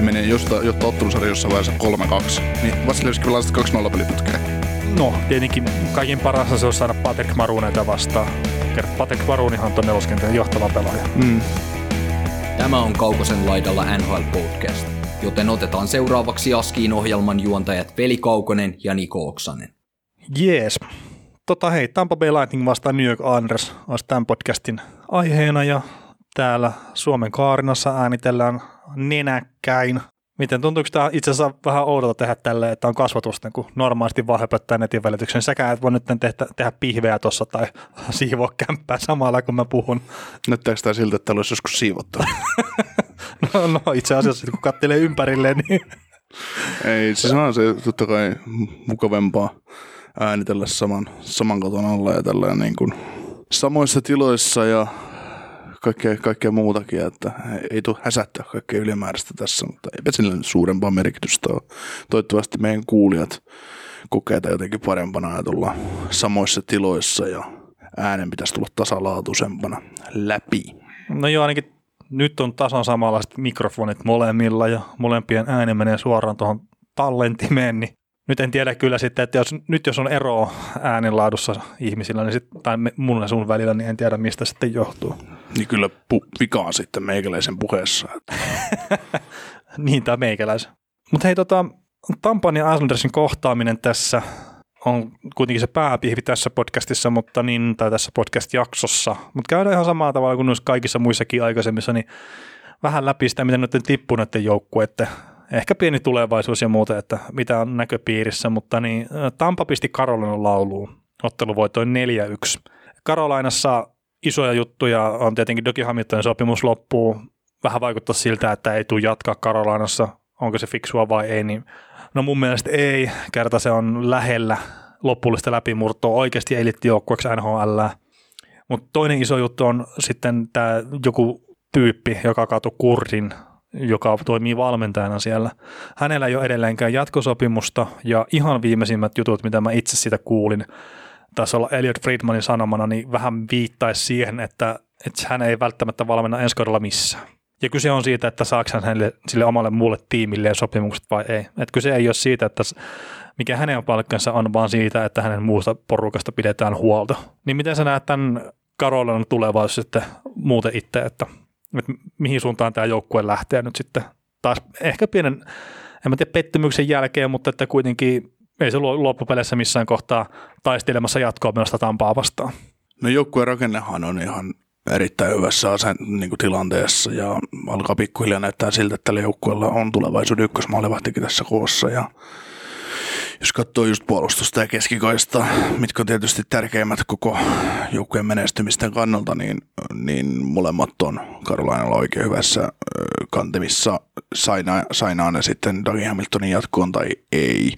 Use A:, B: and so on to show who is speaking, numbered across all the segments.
A: Menee jostain, jotta ottelusarja jossain vaiheessa 3-2, niin Vasilevski pelaa 2-0 peliputkeen.
B: No, tietenkin kaikin parasta se on saada Patek Maruneita vastaan. Patek Marunihan on tuon neloskentän johtava pelaaja.
A: Mm.
C: Tämä on Kaukosen laidalla NHL Podcast, joten otetaan seuraavaksi Askiin ohjelman juontajat Veli Kaukonen ja Niko Oksanen.
B: Jees. Tota hei, Tampa Bay Lightning vastaan New York Islanders olisi tämän podcastin aiheena ja täällä Suomen Kaarinassa äänitellään nenäkkäin. Miten tuntuuko tämä itse asiassa vähän oudolta tehdä tälle, että on kasvatusta, kun normaalisti vaan höpöttää netin välityksen. Säkään et voi nyt tehdä, tehdä pihveä tuossa tai siivoa kämppää samalla, kun mä puhun.
A: Näyttääkö tämä siltä, että täällä olisi joskus siivottu?
B: no, no, itse asiassa, kun katselee ympärilleen, niin...
A: Ei, siis on se totta kai mukavempaa äänitellä saman, saman koton alla ja tällä niin kuin samoissa tiloissa ja kaikkea, kaikkea muutakin, että ei tule häsättää kaikkea ylimääräistä tässä, mutta eipä sillä suurempaa merkitystä ole. Toivottavasti meidän kuulijat kokee jotenkin parempana ja tulla samoissa tiloissa ja äänen pitäisi tulla tasalaatuisempana läpi.
B: No joo, ainakin nyt on tasan samanlaiset mikrofonit molemmilla ja molempien ääni menee suoraan tuohon tallentimeen, niin nyt en tiedä kyllä sitten, että jos, nyt jos on eroa äänenlaadussa ihmisillä, niin sit, tai mun ja sun välillä, niin en tiedä mistä sitten johtuu.
A: Niin kyllä pu- vikaa sitten meikäläisen puheessa.
B: niin, tämä meikäläisen. Mutta hei, tota, Tampan ja Islandersin kohtaaminen tässä on kuitenkin se pääpihvi tässä podcastissa, mutta niin, tai tässä podcast-jaksossa. Mutta käydään ihan samalla tavalla kuin noissa kaikissa muissakin aikaisemmissa, niin vähän läpi sitä, miten nyt tippuu näiden joukkueiden ehkä pieni tulevaisuus ja muuta, että mitä on näköpiirissä, mutta niin Tampa pisti Karolinan lauluun. Ottelu voitoi 4-1. Karolainassa isoja juttuja on tietenkin Doki Hamiltonin sopimus loppuu. Vähän vaikuttaa siltä, että ei tule jatkaa Karolainassa. Onko se fiksua vai ei, niin no mun mielestä ei. Kerta se on lähellä loppullista läpimurtoa oikeasti elittijoukkueeksi NHL. Mutta toinen iso juttu on sitten tämä joku tyyppi, joka kaatui Kurdin joka toimii valmentajana siellä. Hänellä ei ole edelleenkään jatkosopimusta ja ihan viimeisimmät jutut, mitä mä itse siitä kuulin, taisi olla Elliot Friedmanin sanomana, niin vähän viittaisi siihen, että, että hän ei välttämättä valmenna ensi kaudella missään. Ja kyse on siitä, että saako hän hänelle, sille omalle muulle tiimille sopimukset vai ei. Että kyse ei ole siitä, että mikä hänen palkkansa on, vaan siitä, että hänen muusta porukasta pidetään huolta. Niin miten sä näet tämän Karolinan tulevaisuus sitten muuten itse, että että mihin suuntaan tämä joukkue lähtee nyt sitten taas ehkä pienen, en mä tiedä pettymyksen jälkeen, mutta että kuitenkin ei se loppupeleissä missään kohtaa taistelemassa jatkoa menosta Tampaa vastaan.
A: No joukkueen rakennehan on ihan erittäin hyvässä asen, niin kuin tilanteessa ja alkaa pikkuhiljaa näyttää siltä, että tällä joukkueella on tulevaisuuden ykkösmaalivahtikin tässä koossa ja jos katsoo just puolustusta ja keskikaista, mitkä on tietysti tärkeimmät koko joukkueen menestymisten kannalta, niin, niin molemmat on Karolainalla oikein hyvässä kantemissa. Sainaa, sainaa ne sitten Dougie Hamiltonin jatkoon tai ei.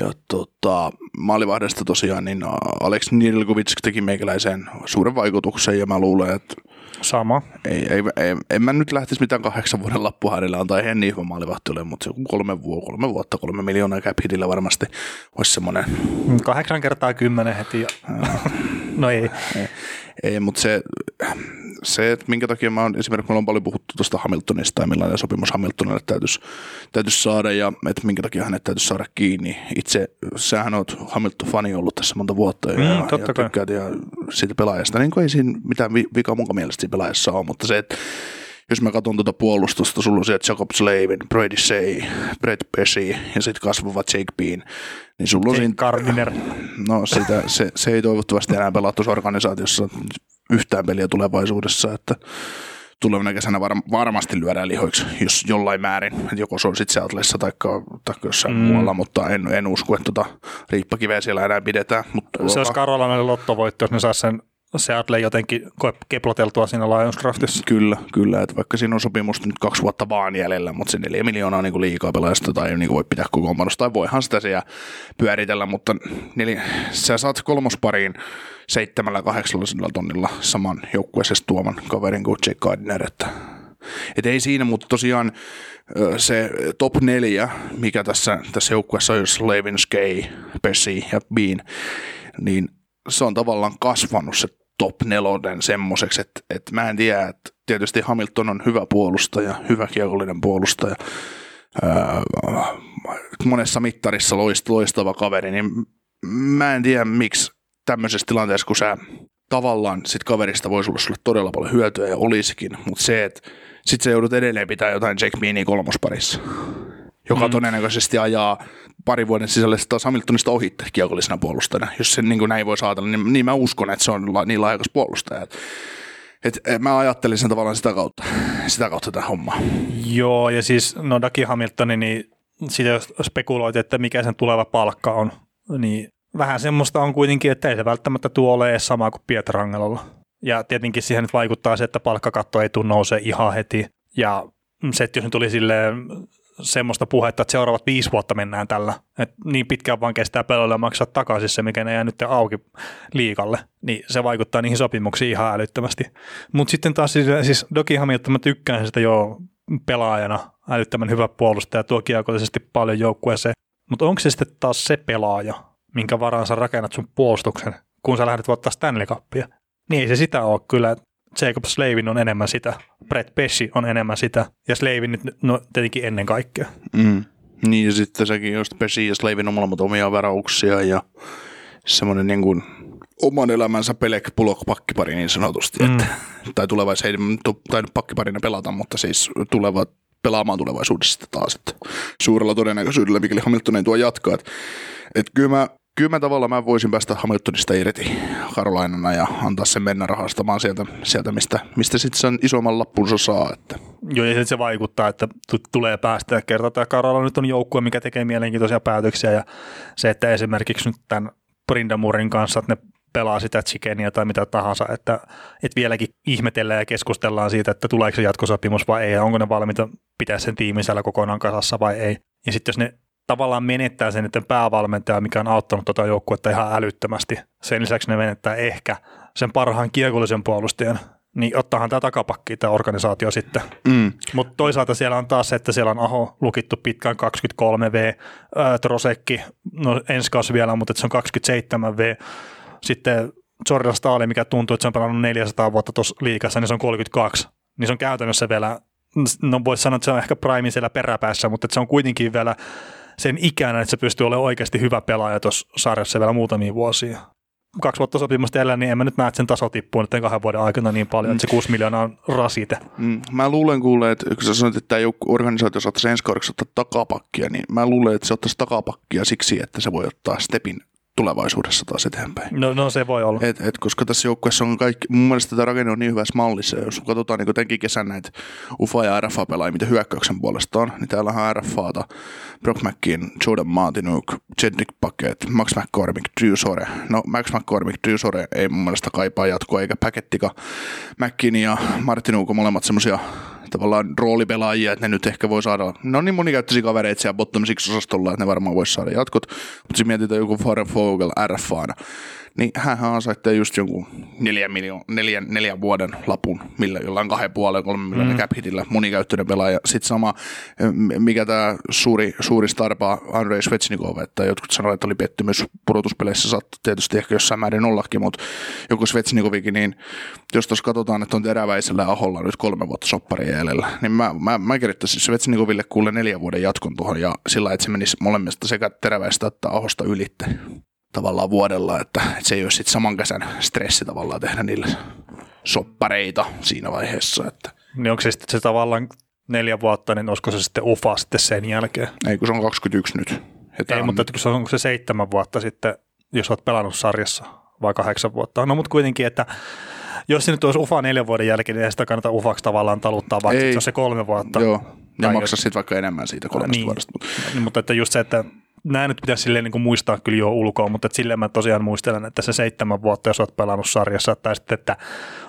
A: Ja tota, maalivahdesta tosiaan, niin Alex Nilkovic teki meikäläiseen suuren vaikutuksen ja mä luulen, että
B: Sama.
A: Ei, ei, ei, en mä nyt lähtisi mitään kahdeksan vuoden lappuharilla antaa ihan niin hyvä maalivahti ole, mutta se on kolme, vu- kolme vuotta, kolme miljoonaa cap hitillä varmasti olisi semmoinen.
B: Kahdeksan kertaa kymmenen heti. Ja... no ei.
A: ei. Ei, mutta se, se, että minkä takia mä oon, esimerkiksi me on paljon puhuttu tuosta Hamiltonista ja millainen sopimus Hamiltonille täytyisi, täytyisi saada ja että minkä takia hänet täytyisi saada kiinni. Itse, sähän oot Hamilton-fani ollut tässä monta vuotta ja, mm, ja tykkäät ja siitä pelaajasta, niin ei siinä mitään vikaa mun mielestä siinä pelaajassa ole, mutta se, että jos mä katson tuota puolustusta, sulla on sieltä Jacob Slavin, Brady Say, Brett Pesci ja sitten kasvava Jake Bean, niin sulla on
B: siinä... Gardiner.
A: No sitä, se, se, ei toivottavasti enää pelaa tuossa organisaatiossa yhtään peliä tulevaisuudessa, että tulevana kesänä var, varmasti lyödään lihoiksi, jos jollain määrin, että joko se on sitten Seattleissa tai, tai jossain mm. muualla, mutta en, en usko, että tota riippakiveä siellä enää pidetään. Mutta
B: se olisi Karolainen lottovoitto, jos ne saisi sen Seattle jotenkin keploteltua siinä Lions draftissa.
A: Kyllä, kyllä. Että vaikka siinä on sopimusta nyt kaksi vuotta vaan jäljellä, mutta se neljä miljoonaa niin liikaa pelaajasta tai niin kuin voi pitää koko tai voihan sitä siellä pyöritellä, mutta neljä, sä saat kolmospariin seitsemällä kahdeksallisella tonnilla saman joukkueessa tuoman kaverin kuin Jake Gardner, että et ei siinä, mutta tosiaan se top neljä, mikä tässä, tässä joukkueessa on, jos Levin, Skay, Pessi ja Bean, niin se on tavallaan kasvanut se top nelonen semmoiseksi, että, että mä en tiedä, että tietysti Hamilton on hyvä puolustaja, hyvä kiekollinen puolustaja, ää, monessa mittarissa loistava kaveri, niin mä en tiedä miksi tämmöisessä tilanteessa, kun sä tavallaan sit kaverista voisi olla sulle todella paljon hyötyä ja olisikin, mutta se, että sit sä joudut edelleen pitää jotain Jack Beanie kolmosparissa, joka mm. todennäköisesti ajaa pari vuoden sisällä taas Hamiltonista ohitte kiekollisena puolustajana. Jos se niin kuin näin voi saatella, niin, niin mä uskon, että se on niin laajakas puolustaja. Et, et, et mä ajattelin sen tavallaan sitä kautta, sitä kautta tätä hommaa.
B: Joo, ja siis no Daki Hamiltoni, niin sitä jos spekuloit, että mikä sen tuleva palkka on, niin vähän semmoista on kuitenkin, että ei se välttämättä tuo ole edes sama kuin Pietrangelolla. Ja tietenkin siihen nyt vaikuttaa se, että palkkakatto ei tule nousee ihan heti. Ja se, että jos nyt tuli silleen semmoista puhetta, että seuraavat viisi vuotta mennään tällä, että niin pitkään vaan kestää pelaajalle ja maksaa takaisin se, mikä ne jää nyt auki liikalle, niin se vaikuttaa niihin sopimuksiin ihan älyttömästi. Mutta sitten taas siis, siis Doki Hamilton, mä tykkään sitä jo pelaajana, älyttömän hyvä puolustaja, tuo kiekollisesti paljon joukkueeseen, mutta onko se sitten taas se pelaaja, minkä varaan sä rakennat sun puolustuksen, kun sä lähdet voittaa Stanley Cupia? Niin ei se sitä ole kyllä. Jacob Slavin on enemmän sitä, Brett Pesci on enemmän sitä, ja Slavin nyt no, tietenkin ennen kaikkea.
A: Mm. Niin, ja sitten sekin just Pesci ja Slavin on molemmat omia varauksia, ja semmoinen niin kuin oman elämänsä pelek pulok pakkipari niin sanotusti, mm. että, tai tulevais, ei tainnut pakkiparina pelata, mutta siis tulevat pelaamaan tulevaisuudessa taas, että suurella todennäköisyydellä, mikäli Hamilton ei tuo jatkaa. Että, että kyllä mä kyllä mä tavallaan mä voisin päästä Hamiltonista irti Karolainana ja antaa sen mennä rahastamaan sieltä, sieltä mistä, mistä sitten sen isomman lappunsa saa. Että.
B: Joo, ja se vaikuttaa, että t- tulee päästä. Kerta tämä Karola nyt on joukkue, mikä tekee mielenkiintoisia päätöksiä ja se, että esimerkiksi nyt tämän Brindamurin kanssa, että ne pelaa sitä chickenia tai mitä tahansa, että, että vieläkin ihmetellään ja keskustellaan siitä, että tuleeko se jatkosopimus vai ei, ja onko ne valmiita pitää sen tiimin kokonaan kasassa vai ei. Ja sitten jos ne tavallaan menettää sen niiden päävalmentaja, mikä on auttanut tuota joukkuetta ihan älyttömästi. Sen lisäksi ne menettää ehkä sen parhaan kiekollisen puolustajan, niin ottaahan tämä takapakki tämä organisaatio sitten. Mm. Mutta toisaalta siellä on taas se, että siellä on Aho lukittu pitkään 23V, ää, Trosekki, no ensi kausi vielä, mutta se on 27V. Sitten Jordan Staali, mikä tuntuu, että se on pelannut 400 vuotta tuossa liikassa, niin se on 32. Niin se on käytännössä vielä, no voisi sanoa, että se on ehkä prime siellä peräpäässä, mutta se on kuitenkin vielä sen ikänä, että se pystyy olemaan oikeasti hyvä pelaaja tuossa sarjassa vielä muutamia vuosia. Kaksi vuotta sopimusta jäljellä, niin en mä nyt näe, että sen taso tippuu nyt kahden vuoden aikana niin paljon, mm. että se 6 miljoonaa on rasite.
A: Mm. Mä luulen kuule, että kun sä sanoit, että tämä organisaatio saattaisi ensi kaudeksi ottaa takapakkia, niin mä luulen, että se ottaisi takapakkia siksi, että se voi ottaa stepin tulevaisuudessa taas eteenpäin.
B: No, no se voi olla.
A: Et, et, koska tässä joukkueessa on kaikki, mun mielestä tämä rakenne on niin hyvässä mallissa, jos katsotaan niin tämänkin kesän näitä UFA ja RFA pelaajia, mitä hyökkäyksen puolesta on, niin täällä on RFAta, Brock McKean, Jordan Martinuk, Jedrick Packet, Max McCormick, Drew Sore. No Max McCormick, Drew Sore ei mun mielestä kaipaa jatkoa, eikä Packettika. McKean ja Martinuk on molemmat semmoisia tavallaan roolipelaajia, että ne nyt ehkä voi saada, ne on niin monikäyttöisiä kavereita siellä bottom six osastolla, että ne varmaan voisi saada jatkot, mutta sitten mietitään joku Fare Fogel RFAna, niin hän ansaitsee just jonkun neljän, miljoon, neljän, neljän vuoden lapun, millä jollain kahden puolen, kolmen miljoonan mm. cap hitillä, monikäyttöinen pelaaja. Sitten sama, mikä tämä suuri, suuri starpa Andrei Svetsnikov, että jotkut sanoivat, että oli pettymys pudotuspeleissä, saattoi tietysti ehkä jossain määrin ollakin, mutta joku Svetsnikovikin, niin jos tuossa katsotaan, että on teräväisellä aholla nyt kolme vuotta sopparia jäljellä, niin mä, mä, mä kirjoittaisin Svetsnikoville kuule neljän vuoden jatkon tuohon ja sillä että se menisi molemmista sekä teräväistä että ahosta ylitte tavallaan vuodella, että, että se ei ole sitten saman kesän stressi tavallaan tehdä niille soppareita siinä vaiheessa. Että.
B: Niin onko se sitten se tavallaan neljä vuotta, niin olisiko se sitten ufa sitten sen jälkeen?
A: Ei, kun se on 21 nyt.
B: Ei, on... mutta kun se on se seitsemän vuotta sitten, jos olet pelannut sarjassa, vai kahdeksan vuotta. No mutta kuitenkin, että jos se nyt olisi UFA neljän vuoden jälkeen, niin ei sitä kannata UFAksi tavallaan taluttaa, vaikka ei. se on se kolme vuotta.
A: Joo, ja maksaa sitten vaikka enemmän siitä kolmesta niin, vuodesta.
B: Mutta että just se, että nämä nyt pitäisi silleen niin kuin muistaa kyllä jo ulkoa, mutta silleen mä tosiaan muistelen, että se seitsemän vuotta, jos olet pelannut sarjassa, tai sitten, että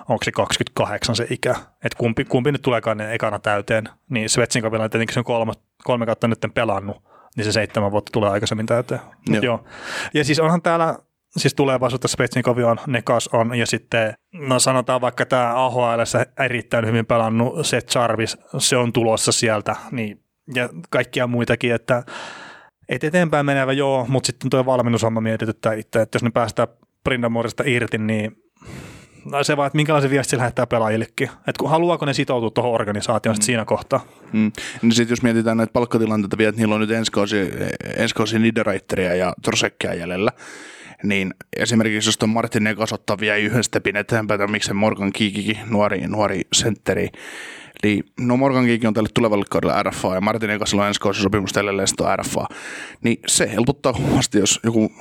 B: onko se 28 se ikä, että kumpi, kumpi nyt tuleekaan ne ekana täyteen, niin Svetsinkovilla tietenkin se on kolme, kolme kautta nyt pelannut, niin se seitsemän vuotta tulee aikaisemmin täyteen. Joo. Joo. Ja siis onhan täällä siis tulevaisuutta Spetsnikovi on, Nekas on, ja sitten no sanotaan vaikka tämä AHL erittäin hyvin pelannut Seth Jarvis, se on tulossa sieltä, niin, ja kaikkia muitakin, että et eteenpäin menevä joo, mutta sitten tuo valmennushomma mietityttää itse, että jos ne päästään Brindamorista irti, niin no se vaan, että minkälaisen viesti lähettää pelaajillekin. Että kun haluaako ne sitoutua tuohon organisaatioon mm. siinä kohtaa.
A: Mm. Niin sitten jos mietitään näitä palkkatilanteita vielä, että niillä on nyt ensi kausi, ensi kausi Niederreiteria ja Trosekkia jäljellä, niin esimerkiksi jos tuon Martin Negas ottaa vielä yhden stepin eteenpäin, tai miksei Morgan Kiikikin, nuori, nuori sentteri, Eli no Morgan Kiikin on tälle tulevalle kaudelle RFA ja Martin Ekasilla on ensi kausi sopimus tälle RFA. Niin se helpottaa kovasti, jos joku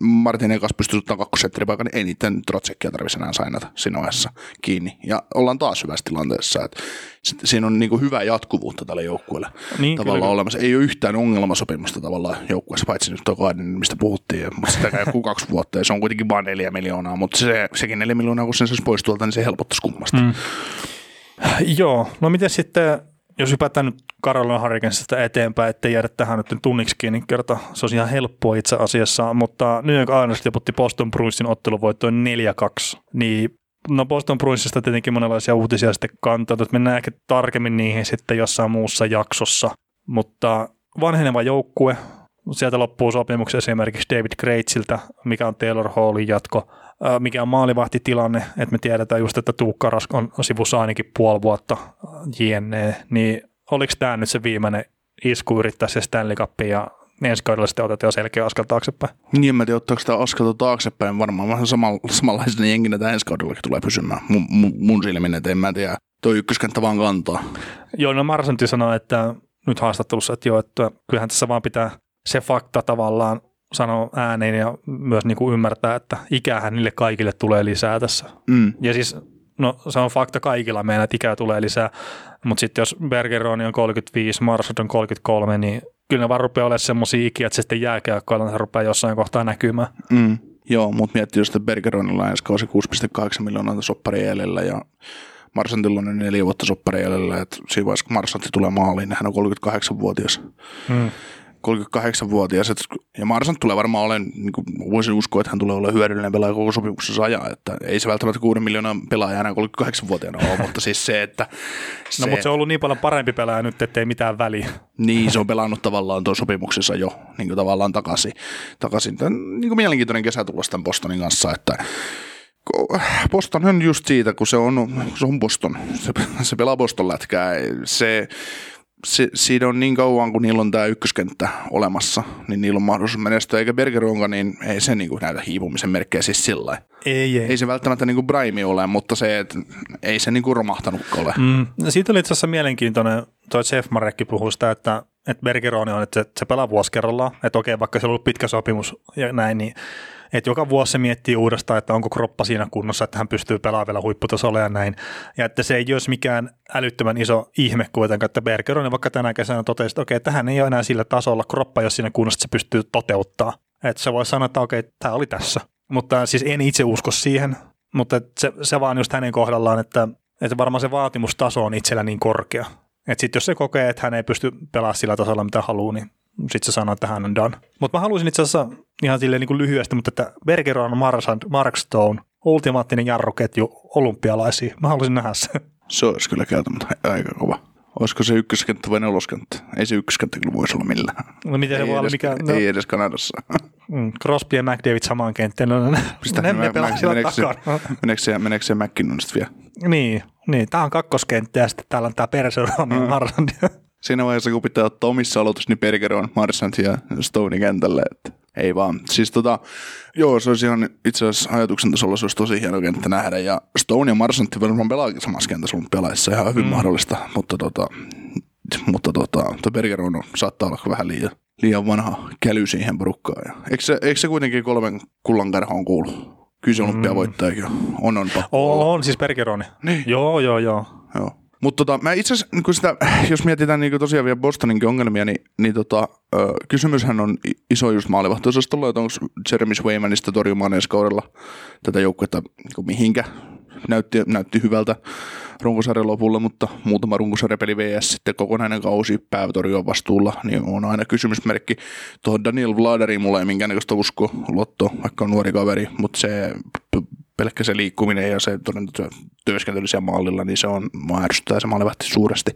A: Martin Ekas pystyy ottamaan kakkosentteripaikan, niin ei niiden Trotsekkia tarvitse enää sainata siinä vaiheessa kiinni. Ja ollaan taas hyvässä tilanteessa, että siinä on niin hyvää jatkuvuutta tälle joukkueelle niin, tavallaan kyllä. olemassa. Ei ole yhtään ongelmasopimusta tavallaan joukkueessa, paitsi nyt tokainen, mistä puhuttiin, mutta sitä käy kaksi vuotta ja se on kuitenkin vain neljä miljoonaa, mutta se, sekin neljä miljoonaa, kun sen saisi pois tuolta, niin se helpottaisi kummasta. Mm.
B: Joo, no miten sitten, jos hypätään nyt Carolina Hurricanesista eteenpäin, ettei jäädä tähän nyt tunniksikin, niin kerta se on ihan helppoa itse asiassa, mutta New York Islanders tiputti Boston Bruinsin otteluvoittoon 4-2, niin No Boston Bruinsista tietenkin monenlaisia uutisia sitten kantaa, että mennään ehkä tarkemmin niihin sitten jossain muussa jaksossa, mutta vanheneva joukkue, sieltä loppuu sopimuksen esimerkiksi David Kreitsiltä, mikä on Taylor Hallin jatko, mikä on maalivahtitilanne, että me tiedetään just, että Tuukka Rask on sivussa ainakin puoli vuotta jne, niin oliko tämä nyt se viimeinen isku yrittää se Stanley Cup ja ensi kaudella sitten otetaan jo selkeä askel taaksepäin.
A: Niin, mä tiedän, ottaako sitä askelta taaksepäin. Varmaan vähän samalla, samanlaisena jenginä tämä ensi kaudellakin tulee pysymään. Mun, mun, mun silmin, että en mä tiedä. Tuo ykköskenttä vaan kantaa.
B: Joo, no Marsanti sanoi, että nyt haastattelussa, että joo, että kyllähän tässä vaan pitää se fakta tavallaan sanoa ääneen ja myös niin kuin ymmärtää, että ikähän niille kaikille tulee lisää tässä. Mm. Ja siis, no se on fakta kaikilla meillä, että ikää tulee lisää, mutta sitten jos Bergeroni on 35, Marsad on 33, niin kyllä ne vaan rupeaa olemaan semmoisia ikiä, että se sitten jääkiekkoilla se rupeaa jossain kohtaa näkymään.
A: Mm. Joo, mutta miettii että Bergeronilla ensi kausi 6,8 miljoonaa sopparia jäljellä ja Marsantilla on neljä vuotta sopparia jäljellä, että siinä vaiheessa kun Marsantti tulee maaliin, niin hän on 38-vuotias. Mm. 38-vuotias, ja Marsan tulee varmaan olemaan, niin kuin voisin uskoa, että hän tulee olemaan hyödyllinen pelaaja koko sopimuksessa ajaa, että ei se välttämättä 6 miljoonaa pelaaja enää 38-vuotiaana ole, mutta siis se, että...
B: Se, no mutta se on ollut niin paljon parempi pelaaja nyt, ettei mitään väliä.
A: Niin, se on pelannut tavallaan tuon sopimuksessa jo niin kuin tavallaan takaisin. takaisin. Tämän, niin kuin mielenkiintoinen kesä tulla tämän Bostonin kanssa, että Boston on just siitä, kun se on, se on Boston. Se, se pelaa Boston lätkää. Se, se, siinä on niin kauan, kun niillä on tämä ykköskenttä olemassa, niin niillä on mahdollisuus menestyä, eikä Bergeronka, niin ei se niin kuin näitä hiipumisen merkkejä siis sillä
B: ei, ei.
A: ei se välttämättä niin kuin Braimi ole, mutta se, että ei se niin kuin romahtanut ole. Mm.
B: Siitä oli itse asiassa mielenkiintoinen, toi Jeff Marekki puhui sitä, että, että Bergeroni on, että se, se pelaa vuosi kerrallaan, että okei, vaikka se on ollut pitkä sopimus ja näin, niin että joka vuosi se miettii uudestaan, että onko kroppa siinä kunnossa, että hän pystyy pelaamaan vielä huipputasolla ja näin. Ja että se ei olisi mikään älyttömän iso ihme kuitenkaan, että Bergeron vaikka tänä kesänä totesi, että okei, tähän ei ole enää sillä tasolla, kroppa jos siinä kunnossa, se pystyy toteuttaa. Että se voi sanoa, että okei, tämä oli tässä. Mutta siis en itse usko siihen, mutta se, se vaan just hänen kohdallaan, että, että varmaan se vaatimustaso on itsellä niin korkea. Että sitten jos se kokee, että hän ei pysty pelaamaan sillä tasolla, mitä haluaa, niin sitten se sanoo, että hän on done. Mutta mä haluaisin itse asiassa ihan silleen niin kuin lyhyesti, mutta että Bergeron, Marsand, Markstone, ultimaattinen jarruketju olympialaisiin. Mä haluaisin nähdä se.
A: Se olisi kyllä kieltämättä aika kova. Olisiko se ykköskenttä vai neloskenttä? Ei se ykköskenttä kyllä voisi olla millään.
B: No miten se voi olla mikä?
A: No. Ei edes Kanadassa.
B: Mm, Crosby ja McDavid samaan kenttään. No,
A: Pistä, ne, ne pelaa meneekö, se, meneekö, se, meneekö se McKinnon sitten vielä?
B: Niin, niin, tämä on kakkoskenttä ja sitten täällä on tämä Perseron ja Marsand
A: siinä vaiheessa, kun pitää ottaa omissa aloitus, niin Bergeron, Marsant ja Stone kentälle. Että ei vaan. Siis tota, joo, se olisi ihan itse asiassa ajatuksen tasolla se olisi tosi hieno kenttä nähdä. Ja Stone ja Marsantti varmaan pelaakin samassa kentässä mun pelaissa ihan hyvin mm. mahdollista. Mutta tota, mutta tota, tuo Bergeron saattaa olla vähän liian, liian vanha käly siihen porukkaan. Ja, eikö, se, eikö se kuitenkin kolmen kullan on kuulu? Kyllä se olympiavoittajakin on. On, on,
B: on, on siis Bergeroni.
A: Niin.
B: Joo, joo, joo.
A: joo. Mutta tota, mä itse asiassa, niin jos mietitään niin tosiaan vielä Bostoninkin ongelmia, niin, niin tota, ö, kysymyshän on iso just maalivahtoisastolla, että onko Jeremy Swaymanista torjumaan ensi kaudella tätä joukkuetta niin mihinkä. Näytti, näytti hyvältä runkosarjan lopulla, mutta muutama runkosarjapeli VS sitten kokonainen kausi päätorjuan vastuulla, niin on aina kysymysmerkki. Tuohon Daniel Vladeriin mulla ei minkäännäköistä usko lotto, vaikka on nuori kaveri, mutta se pelkkä se liikkuminen ja se työskentely siellä maalilla, niin se on, mua ärsyttää se maalivahti suuresti.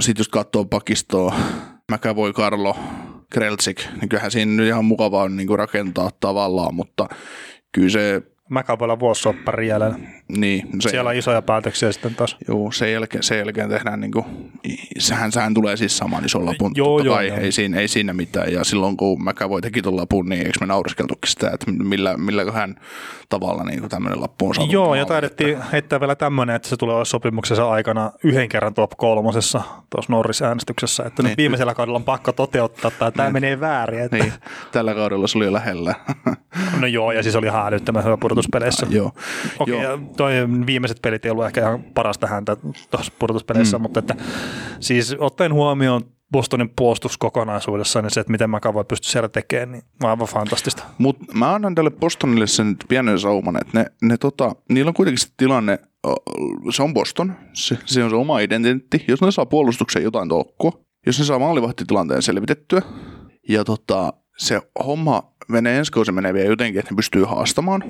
A: Sitten jos katsoo pakistoa, voi Karlo, Kreltsik, niin kyllähän siinä ihan mukavaa on niin rakentaa tavallaan, mutta kyllä se
B: Mäkävällä vuosisoppari jäljellä.
A: Niin.
B: Se, Siellä on isoja päätöksiä sitten taas.
A: Joo, sen jälkeen, sen jälkeen tehdään, niin kuin, sehän, sehän tulee siis saman ison lapun.
B: Joo, joo,
A: joo. Ei, siinä, ei siinä mitään. Ja silloin kun voi teki tuon lapun, niin eikö me nauriskeltukin sitä, että millä, millä hän tavalla niin tämmöinen lappu on saatu.
B: Joo, ja taidettiin heittää vielä tämmöinen, että se tulee sopimuksensa aikana yhden kerran top kolmosessa tuossa Norris-äänestyksessä, että niin. nyt viimeisellä kaudella on pakko toteuttaa, että tämä niin. menee väärin. Että... Niin.
A: Tällä kaudella se oli jo lähellä.
B: no joo, ja siis oli ihan älyttömän hyvä pudotuspeleissä.
A: Ah, joo.
B: Okei, okay, joo. toi viimeiset pelit ei ollut ehkä ihan parasta häntä tuossa pudotuspeleissä, mm. mutta että siis ottaen huomioon Bostonin puolustus kokonaisuudessaan niin se, että miten voi pystyä siellä tekemään, niin on aivan fantastista.
A: Mutta mä annan tälle Bostonille sen pienen sauman, että ne, ne tota, niillä on kuitenkin se tilanne, se on Boston, se, se on se oma identiteetti. Jos ne saa puolustuksen jotain tolkkua, jos ne saa maalivahtitilanteen selvitettyä, ja tota, se homma menee ensi kausi menee vielä jotenkin, että ne pystyy haastamaan,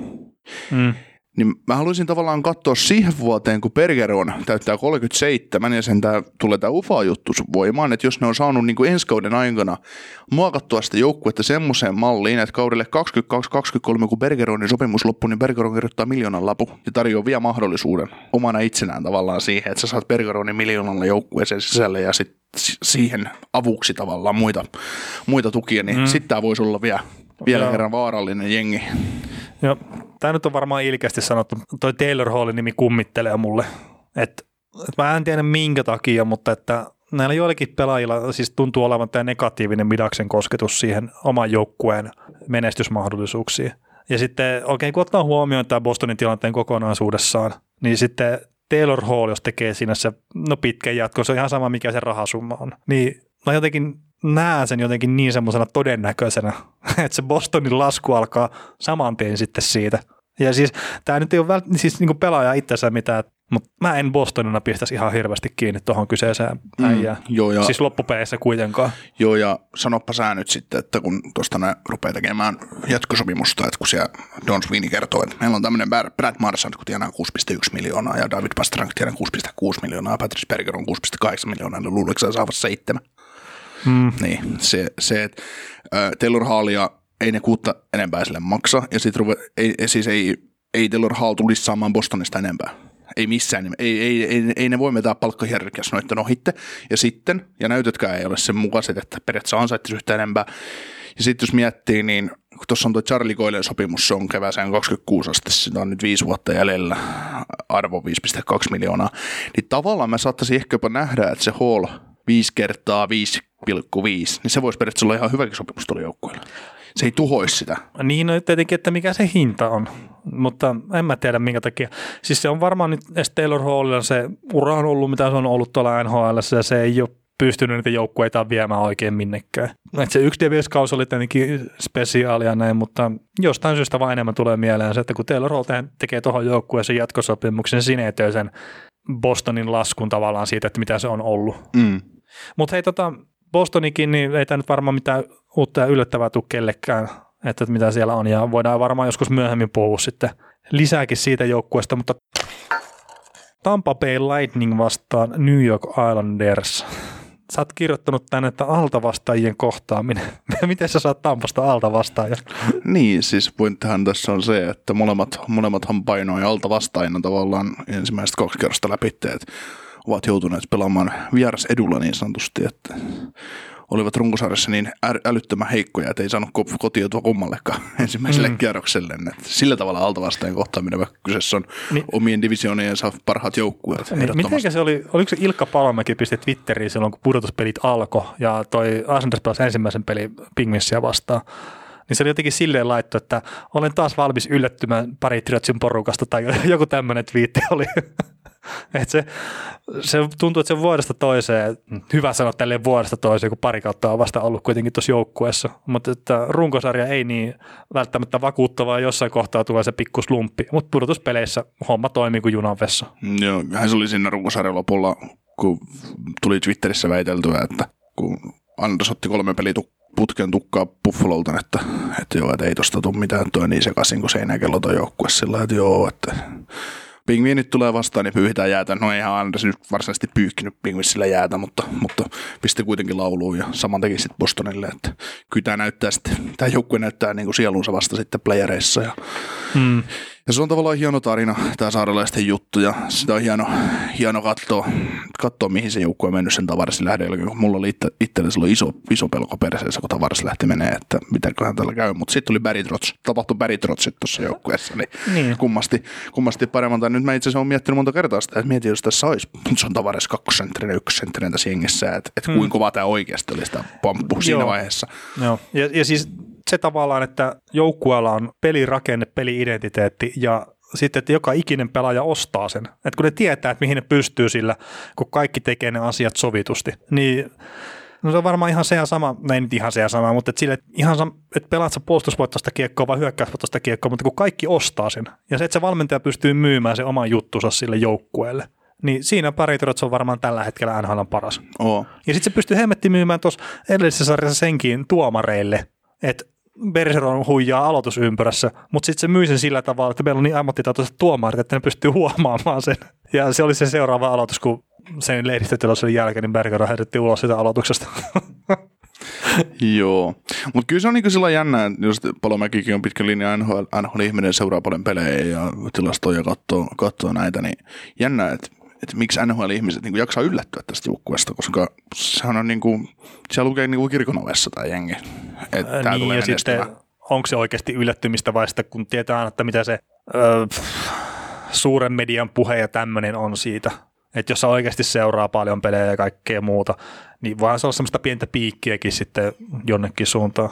A: mm niin mä haluaisin tavallaan katsoa siihen vuoteen, kun Bergeron täyttää 37 ja sen tää, tulee tämä UFA-juttu voimaan, että jos ne on saanut niin ensi kauden aikana muokattua sitä joukkuetta semmoiseen malliin, että kaudelle 22-23, kun Bergeronin sopimus loppuu, niin Bergeron kirjoittaa miljoonan lapu ja tarjoaa vielä mahdollisuuden omana itsenään tavallaan siihen, että sä saat Bergeronin miljoonalla joukkueeseen sisälle ja sitten siihen avuksi tavallaan muita, muita tukia, niin mm. sitten tämä voisi olla vielä, vielä kerran vaarallinen jengi.
B: Joo, tämä nyt on varmaan ilkeästi sanottu. Toi Taylor Hallin nimi kummittelee mulle. Et, et mä en tiedä minkä takia, mutta että näillä joillakin pelaajilla siis tuntuu olevan tämä negatiivinen Midaksen kosketus siihen oman joukkueen menestysmahdollisuuksiin. Ja sitten oikein kun ottaa huomioon tämä Bostonin tilanteen kokonaisuudessaan, niin sitten Taylor Hall, jos tekee siinä se no pitkän jatkon, se on ihan sama mikä se rahasumma on. Niin mä jotenkin näen sen jotenkin niin semmoisena todennäköisenä, että se Bostonin lasku alkaa saman tien sitten siitä. Ja siis tämä nyt ei ole vält- siis niinku pelaaja itsensä mitään, mutta mä en Bostonina pistäisi ihan hirveästi kiinni tuohon kyseiseen mm, äijään. Mm, joo, ja, siis loppupeleissä kuitenkaan.
A: Joo, ja sanoppa sä nyt sitten, että kun tuosta ne rupeaa tekemään jatkosopimusta, että kun siellä Don Sweeney kertoo, että meillä on tämmöinen Brad Marchand, kun tienaa 6,1 miljoonaa, ja David Pastrank tienaa 6,6 miljoonaa, ja Patrice Berger on 6,8 miljoonaa, niin luuleeko sä saavat seitsemän? Mm. Niin, se, se että Taylor Hallia ei ne kuutta enempää sille maksa, ja sitten ei, siis ei, ei Taylor Hall tulisi saamaan Bostonista enempää. Ei missään, ei, ei, ei, ei ne voi metää palkkahierarkiassa noiden ohitte. Ja sitten, ja näytötkään ei ole sen mukaiset, että periaatteessa ansaittisi yhtään enempää. Ja sitten jos miettii, niin kun tuossa on tuo Charlie Coilen sopimus, se on kevääseen 26 asti, sitä on nyt viisi vuotta jäljellä, arvo 5,2 miljoonaa, niin tavallaan mä saattaisin ehkä jopa nähdä, että se Hall 5 kertaa 5,5, niin se voisi periaatteessa olla ihan hyväkin sopimus tuolla joukkueella. Se ei tuhoisi sitä.
B: Niin, no tietenkin, että mikä se hinta on, mutta en mä tiedä minkä takia. Siis se on varmaan nyt Taylor Hallilla se ura on ollut, mitä se on ollut tuolla NHL, ja se ei ole pystynyt niitä joukkueita viemään oikein minnekään. Et se yksi Davis-kausi oli tietenkin spesiaalia näin, mutta jostain syystä vaan enemmän tulee mieleen se, että kun Taylor Hall tekee tuohon joukkueeseen jatkosopimuksen, niin sineetöi sen Bostonin laskun tavallaan siitä, että mitä se on ollut. Mm. Mutta hei, tota, Bostonikin, niin ei tämä nyt varmaan mitään uutta ja yllättävää tule kellekään, että mitä siellä on, ja voidaan varmaan joskus myöhemmin puhua sitten lisääkin siitä joukkueesta, mutta Tampa Bay Lightning vastaan New York Islanders. Sä oot kirjoittanut tänne, että altavastaajien kohtaaminen. Miten sä saat Tampasta altavastaaja?
A: niin, siis pointtihan tässä on se, että molemmat, molemmathan painoi altavastaajina tavallaan ensimmäiset kaksi kerrasta läpi, että ovat joutuneet pelaamaan vieras edulla niin sanotusti, että olivat runkosarjassa niin älyttömän heikkoja, että ei saanut kotiutua kummallekaan ensimmäiselle mm. kierrokselle. Että sillä tavalla altavasteen kohtaaminen, vaikka kyseessä on niin. omien divisiooniensa parhaat joukkueet.
B: Niin, miten se oli, oliko se Ilkka Palomäki pisti Twitteriin silloin, kun pudotuspelit alkoi ja toi Asenders pelasi ensimmäisen pelin Pingvinsia vastaan, niin se oli jotenkin silleen laittu, että olen taas valmis yllättymään pari Triotsin porukasta tai joku tämmöinen twiitti oli. Et se, se tuntuu, että se vuodesta toiseen, hyvä sanoa tälleen vuodesta toiseen, kun pari kautta on vasta ollut kuitenkin tuossa joukkueessa, mutta että runkosarja ei niin välttämättä vakuuttavaa, jossain kohtaa tulee se pikku slumppi, mutta pudotuspeleissä homma toimii kuin junan vessa.
A: Joo, hän se oli siinä runkosarjan lopulla, kun tuli Twitterissä väiteltyä, että kun Anders otti kolme peli putken tukkaa Buffalolta, että, että joo, että ei tosta tule mitään toi niin sekaisin, kun seinäkello toi joukkue sillä että joo, että pingviinit tulee vastaan, niin pyyhitään jäätä. No eihän Anders nyt varsinaisesti pyyhkinyt pingvissillä jäätä, mutta, mutta pisti kuitenkin lauluun ja saman teki sitten Bostonille, että kyllä tämä näyttää sitten, tämä joukkue näyttää niin kuin sielunsa vasta sitten playereissa ja mm. Ja se on tavallaan hieno tarina, tämä saarelaisten juttu, ja sitä on hieno, hieno katsoa, katsoa, mihin se joukko on mennyt sen tavarsin kun mulla oli itsellä silloin iso, iso pelko perseessä, kun tavarsin lähti menee, että mitäköhän tällä käy, mutta sitten tuli Barry Trotz, tapahtui Barry Trotzit tuossa joukkueessa, niin, niin. Kummasti, kummasti paremman. Tai nyt mä itse asiassa olen miettinyt monta kertaa sitä, että mietin, jos tässä olisi, se on tavares kakkosentrinen, ykkösentrinen tässä jengissä, että, että hmm. kuinka kova tämä oikeasti oli sitä pamppu siinä
B: Joo.
A: vaiheessa.
B: Joo, ja, ja siis se tavallaan, että joukkueella on pelirakenne, peliidentiteetti ja sitten, että joka ikinen pelaaja ostaa sen. Että kun ne tietää, että mihin ne pystyy sillä, kun kaikki tekee ne asiat sovitusti, niin No se on varmaan ihan se ja sama, no ei nyt ihan se ja sama, mutta että sille, että ihan sama, että pelaat sä puolustusvoittoista kiekkoa vai hyökkäysvoittoista kiekkoa, mutta kun kaikki ostaa sen, ja se, että se valmentaja pystyy myymään se oman juttunsa sille joukkueelle, niin siinä Paritrots on varmaan tällä hetkellä NHL paras.
A: Oo.
B: Ja sitten se pystyy hemmetti myymään tuossa edellisessä sarjassa senkin tuomareille, että Bergeron huijaa aloitusympyrässä, mutta sitten se myi sen sillä tavalla, että meillä on niin ammattitaitoiset tuomarit, että ne pystyy huomaamaan sen. Ja se oli se seuraava aloitus, kun sen lehdistötilaisuuden jälkeen, niin Bergeron heitettiin ulos sitä aloituksesta.
A: Joo, mutta kyllä se on niinku sillä jännä, jos Palomäkikin on pitkä linja NHL, NHL-ihminen, seuraa paljon pelejä ja tilastoja katsoo, katsoo näitä, niin jännä, että että miksi NHL-ihmiset niin jaksaa yllättyä tästä joukkueesta, koska sehän on niin kuin, siellä lukee niin kuin kirkonovessa tämä jengi. Että
B: tämä niin, tulee ja sitten onko se oikeasti yllättymistä vai sitten kun tietää, että mitä se öö, suuren median puhe ja tämmöinen on siitä, että jos sä oikeasti seuraa paljon pelejä ja kaikkea muuta, niin voihan se olla semmoista pientä piikkiäkin sitten jonnekin suuntaan.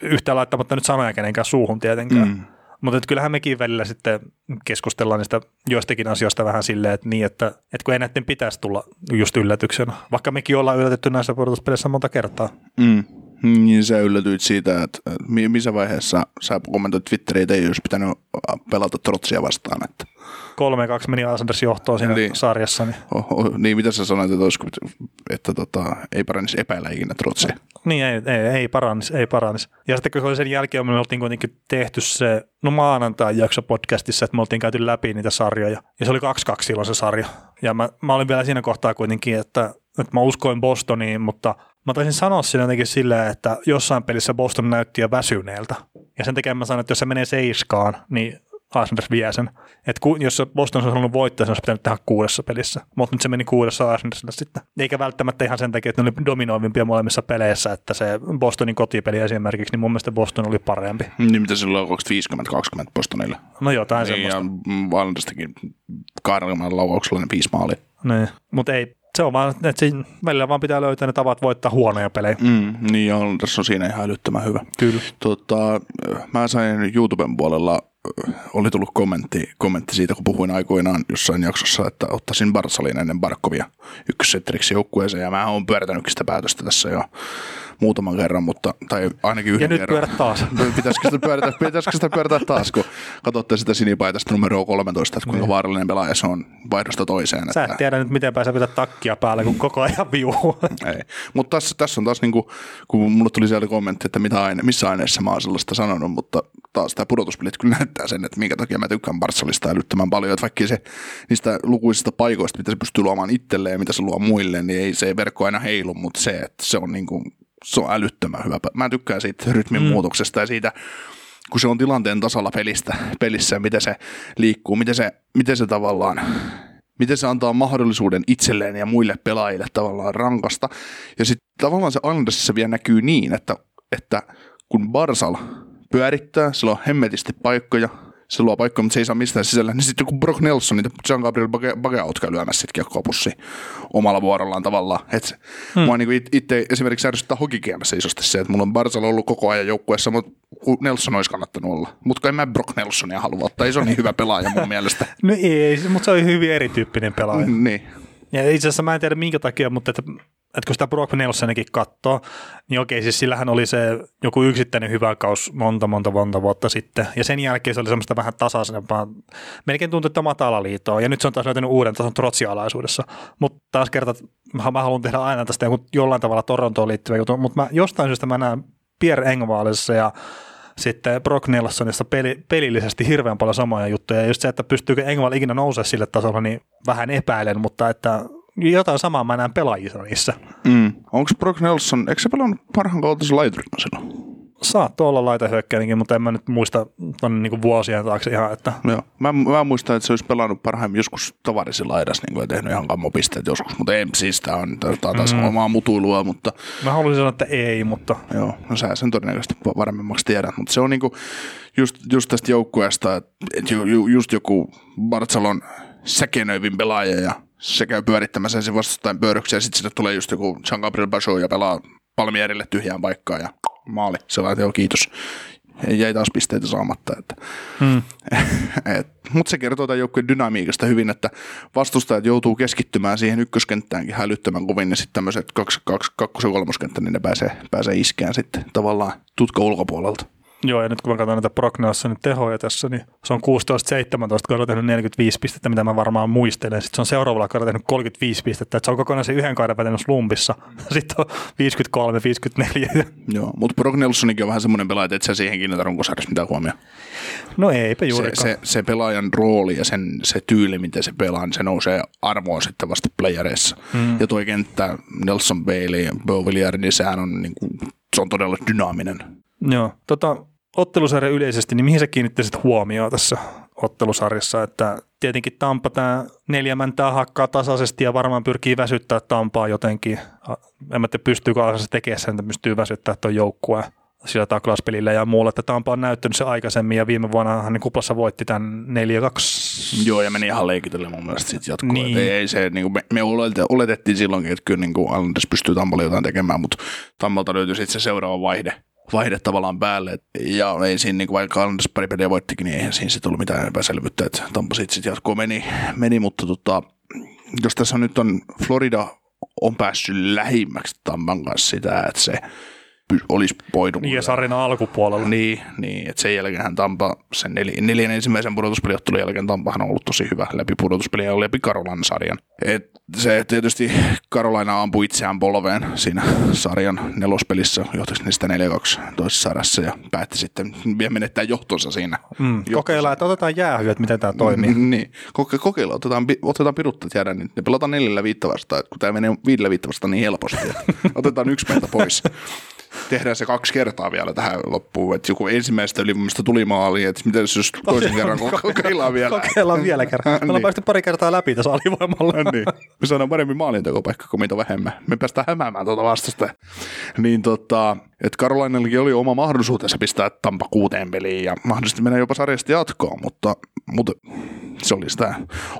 B: Yhtä laittamatta nyt sanoja kenenkään suuhun tietenkään. Mm. Mutta kyllähän mekin välillä sitten keskustellaan niistä joistakin asioista vähän silleen, että, niin, että, että kun ei näiden pitäisi tulla just yllätyksenä, vaikka mekin ollaan yllätetty näissä pudotuspeleissä monta kertaa.
A: Mm. Niin sä yllätyit siitä, että missä vaiheessa sä kommentoit Twitteriin, että ei olisi pitänyt pelata Trotsia vastaan. Että
B: 3-2 meni Asanders johtoon siinä niin, sarjassa. Niin.
A: Oh, oh, niin, mitä sä sanoit, että, olisiko, että tota, ei parannisi epäillä ikinä Trotsia?
B: Niin, ei, ei, ei parannisi, ei parannisi. Ja sitten kun sen jälkeen me oltiin kuitenkin tehty se, no maanantai jakso podcastissa, että me oltiin käyty läpi niitä sarjoja. Ja se oli 2-2 silloin se sarja. Ja mä, mä olin vielä siinä kohtaa kuitenkin, että, että mä uskoin Bostoniin, mutta mä taisin sanoa siinä jotenkin silleen, että jossain pelissä Boston näytti jo väsyneeltä. Ja sen takia mä sanoin, että jos se menee seiskaan, niin Islanders vie sen. Et ku, jos Boston olisi halunnut voittaa, se olisi pitänyt tehdä kuudessa pelissä. Mutta nyt se meni kuudessa Islandersille sitten. Eikä välttämättä ihan sen takia, että ne oli dominoivimpia molemmissa peleissä, että se Bostonin kotipeli esimerkiksi, niin mun mielestä Boston oli parempi.
A: Niin mitä silloin on 50-20 Bostonille?
B: No jotain niin,
A: semmoista. Ja Islandersistakin kahdella lauvauksella ne viisi maalia.
B: Niin, mutta ei, se on vaan, että siinä välillä vaan pitää löytää ne tavat voittaa huonoja pelejä.
A: Mm, niin, ja tässä on siinä ihan älyttömän hyvä.
B: Kyllä.
A: Tota, mä sain YouTuben puolella oli tullut kommentti, kommentti siitä, kun puhuin aikoinaan jossain jaksossa, että ottaisin Barsalin ennen Barkovia ykkössetteriksi joukkueeseen, ja mä oon pyöritänytkin sitä päätöstä tässä jo muutaman kerran, mutta, tai ainakin yhden
B: ja
A: kerran.
B: nyt pyörät taas.
A: Pitäisikö sitä pyörätä, pitäisikö sitä pyörätä taas, kun katsotte sitä sinipaitasta numeroa 13, että kuinka niin. vaarallinen pelaaja se on vaihdosta toiseen.
B: Sä et tiedä nyt, miten pääsee pitää takkia päälle, kun koko ajan viuu.
A: Ei, mutta tässä, tässä on taas, niin kuin, kun mulle tuli siellä kommentti, että mitä aine, missä aineessa mä oon sellaista sanonut, mutta taas tämä pudotuspelit kyllä näyttää sen, että minkä takia mä tykkään Barcelista älyttömän paljon, että vaikka se niistä lukuisista paikoista, mitä se pystyy luomaan itselleen ja mitä se luo muille, niin ei se verkko aina heilu, mutta se, että se on niin kuin se on älyttömän hyvä. Mä tykkään siitä rytmin mm. muutoksesta ja siitä, kun se on tilanteen tasalla pelistä, pelissä, miten se liikkuu, miten se, miten se tavallaan, miten se antaa mahdollisuuden itselleen ja muille pelaajille tavallaan rankasta. Ja sitten tavallaan se Andersissa vielä näkyy niin, että, että kun Barsal pyörittää, sillä on hemmetisti paikkoja, se luo paikkoja, mutta se ei saa mistään sisällä. Niin sitten joku Brock Nelson, niin Jean Gabriel Bageaut käy lyömässä sitten kiekkoa omalla vuorollaan tavallaan. Et hmm. Mua niin itse esimerkiksi ärsyttää hokikiemässä isosti se, että mulla on Barzal ollut koko ajan joukkueessa, mutta Nelson olisi kannattanut olla. Mutta en mä Brock Nelsonia halua ottaa, ei se ole niin hyvä pelaaja mun mielestä.
B: No ei, mutta se on hyvin erityyppinen pelaaja.
A: niin.
B: Ja itse asiassa mä en tiedä minkä takia, mutta että että kun sitä Brock Nelsonikin katsoo, niin okei, siis sillähän oli se joku yksittäinen hyvä kaus monta, monta, monta vuotta sitten. Ja sen jälkeen se oli semmoista vähän tasaisempaa, melkein tuntui, että matala liitoa. Ja nyt se on taas löytänyt uuden tason trotsialaisuudessa. Mutta taas kerta, mä, mä haluan tehdä aina tästä joku, jollain tavalla Torontoon liittyvä juttu, mutta mä, jostain syystä mä näen Pierre Engvaalissa ja sitten Brock Nelsonissa peli, pelillisesti hirveän paljon samoja juttuja. Ja just se, että pystyykö Engvall ikinä nousemaan sille tasolle, niin vähän epäilen, mutta että jotain samaa mä näen pelaajissa niissä.
A: Mm. Onko Brock Nelson, eikö se pelannut parhaan kautta laiturina silloin?
B: Saattoi olla laitahyökkäinenkin, mutta en mä nyt muista tuonne niin vuosien taakse ihan. Että...
A: Joo. Mä, mä, muistan, että se olisi pelannut parhaimmin joskus tavarisi laidas niin kuin, tehnyt ihan kammopisteet joskus, mutta ei, siis tämä on, tää taas mm. omaa mutuilua, mutta...
B: Mä haluaisin sanoa, että ei, mutta...
A: Joo, no sä sen todennäköisesti varmemmaksi tiedät, mutta se on niin kuin, just, just tästä joukkueesta, että ju, ju, just joku Barcelon säkenöivin pelaaja ja se käy pyörittämässä sen vastustajan pöydöksiä ja sitten sinne tulee just joku Jean-Gabriel Bajot ja pelaa Palmierille tyhjään paikkaan ja maali. Se on, joo kiitos. Jäi taas pisteitä saamatta. Että. Hmm. Mutta se kertoo tämän joukkueen dynamiikasta hyvin, että vastustajat joutuu keskittymään siihen ykköskenttäänkin hälyttömän kovin ja sitten tämmöiset kaksi, kaksi, kakkos- ja kolmoskenttä, niin ne pääsee, pääsee iskeään sitten tavallaan tutka ulkopuolelta.
B: Joo, ja nyt kun mä katson näitä Prognelsonin tehoja tässä, niin se on 16-17, kun on tehnyt 45 pistettä, mitä mä varmaan muistelen. Sitten se on seuraavalla kaudella tehnyt 35 pistettä, että se on kokonaisen yhden kauden vetänyt slumpissa. Sitten on 53-54.
A: Joo, mutta Prognelsonikin on vähän semmoinen pelaaja, että et sä siihen kiinnitä runkosarjassa mitään huomioon.
B: No eipä juurikaan.
A: Se, se, se, pelaajan rooli ja sen, se tyyli, miten se pelaa, niin se nousee arvoon sitten vasta playereissa. Mm. Ja tuo kenttä Nelson Bailey ja Bo Villiard, niin sehän on, niin kuin, se on todella dynaaminen.
B: Joo, tota, ottelusarja yleisesti, niin mihin sä kiinnittäisit huomioon tässä ottelusarjassa, että tietenkin Tampa tämä neljä mäntää hakkaa tasaisesti ja varmaan pyrkii väsyttää Tampaa jotenkin. En mä tiedä, pystyykö se tekemään sen, että pystyy väsyttämään tuon joukkueen sillä taklauspelillä ja muulla, että Tampa on näyttänyt se aikaisemmin ja viime vuonna hän niin kuplassa voitti tämän 4-2.
A: Joo, ja meni ihan leikitelle mun mielestä sitten jatkoon. Niin. Ei, ei se, niin kuin me, me oletettiin silloinkin, että kyllä niin kuin Islanders pystyy Tampalle jotain tekemään, mutta Tampalta löytyi sitten se seuraava vaihde, vaihde tavallaan päälle. Ja ei siinä, niin kuin vaikka Islanders pari peliä voittikin, niin eihän siinä sitten ollut mitään epäselvyyttä, että Tampa sitten sit jatkoon meni, meni mutta tota, jos tässä nyt on Florida on päässyt lähimmäksi Tampan kanssa sitä, että se olisi voinut.
B: Niin ja sarjan alkupuolella.
A: Niin, niin että sen jälkeen Tampa, sen nel, neljän ensimmäisen pudotuspeliottelun jälkeen Tampahan on ollut tosi hyvä läpi pudotuspeliä ja läpi Karolainen sarjan. Et se tietysti Karolaina ampui itseään polveen siinä sarjan nelospelissä, johtaisi niistä 4-2 toisessa sarjassa ja päätti sitten vielä menettää johtonsa siinä.
B: Mm, kokeillaan, että otetaan jäähyä, että miten tämä toimii.
A: Mm, niin, Koke, kokeillaan, otetaan, otetaan piruttat jäädä, niin ne pelataan neljällä viittä vastaan, kun tämä menee viidellä viittä vastaan niin helposti, otetaan yksi meiltä pois tehdään se kaksi kertaa vielä tähän loppuun. Että joku ensimmäistä ylivoimasta tuli maali, että miten jos toisen kerran kokeillaan vielä.
B: Kokeillaan vielä kerran. Me ollaan niin. päästy pari kertaa läpi tässä alivoimalla.
A: niin. Me saadaan paremmin maalintekopaikka kuin mitä vähemmän. Me päästään hämäämään tuota vastasta. Niin tota, että Karolainallakin oli oma mahdollisuutensa pistää Tampa kuuteen peliin ja mahdollisesti mennä jopa sarjasta jatkoon, mutta, mutta se oli sitä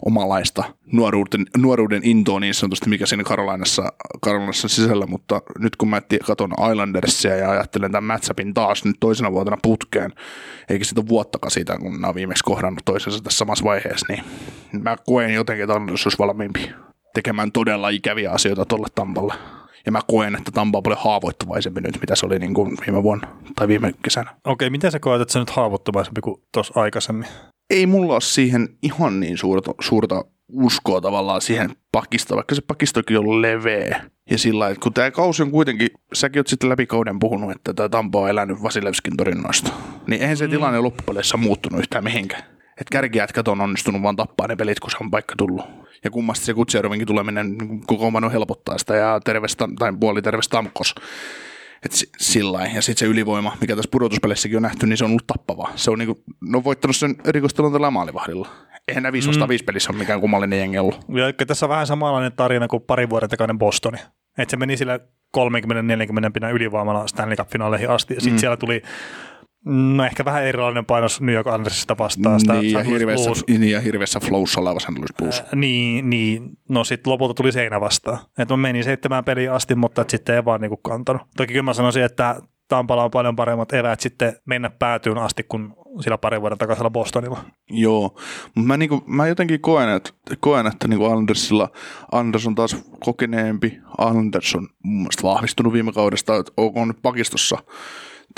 A: omanlaista nuoruuden, nuoruuden intoa niin sanotusti, mikä siinä Karolainassa, Karolainassa sisällä, mutta nyt kun mä katson Islandersia ja ajattelen tämän matchupin taas nyt toisena vuotena putkeen, eikä sitä vuottakaan siitä, kun nämä on viimeksi kohdannut toisensa tässä samassa vaiheessa, niin mä koen jotenkin, että Islanders olisi valmiimpi tekemään todella ikäviä asioita tuolle Tampalle. Ja mä koen, että Tampa on paljon haavoittuvaisempi nyt, mitä se oli niin kuin viime vuonna tai viime kesänä.
B: Okei, miten sä koet, että se nyt haavoittuvaisempi kuin tuossa aikaisemmin?
A: Ei mulla ole siihen ihan niin suurta, suurta uskoa tavallaan siihen pakistoon, vaikka se pakistokin on leveä. Ja sillä että kun tämä kausi on kuitenkin, säkin oot sitten läpi kauden puhunut, että tämä Tampa on elänyt Vasilevskin torinnoista. Niin eihän se mm. tilanne loppupeleissä muuttunut yhtään mihinkään. Että kärkijätkät on onnistunut vaan tappaa ne pelit, kun se on paikka tullut. Ja kummasti se Kutsjärvinkin tuleminen niin koko helpottaa sitä ja terveys, tai puoli terveys Tamkos. Et sillä ja sitten se ylivoima, mikä tässä pudotuspeleissäkin on nähty, niin se on ollut tappava. Se on, niinku, ne on voittanut sen erikoistelun tällä maalivahdilla. Eihän nämä 5 mm. 5 pelissä ole mikään kummallinen jengi ollut.
B: Ja tässä on vähän samanlainen tarina kuin pari vuoden takainen Bostoni. Että se meni sillä 30-40 pinnan ylivoimalla Stanley Cup-finaaleihin asti. Ja sitten mm. siellä tuli No ehkä vähän erilainen painos New York Andersista vastaan sitä
A: niin, ja hirveässä, niin, ja hirveässä flowssa oleva St. Louis Blues.
B: Äh, niin, niin, no sitten lopulta tuli seinä vastaan. Että mä menin seitsemään peliä asti, mutta et sitten ei vaan niinku kantanut. Toki kyllä mä sanoisin, että Tampalla on paljon paremmat eväät sitten mennä päätyyn asti kuin sillä parin vuoden takaisella Bostonilla.
A: Joo, mutta mä, niinku, mä jotenkin koen, että, koen, että niinku Andersilla, Anders on taas kokeneempi. Anders on mun mielestä vahvistunut viime kaudesta, että onko nyt pakistossa.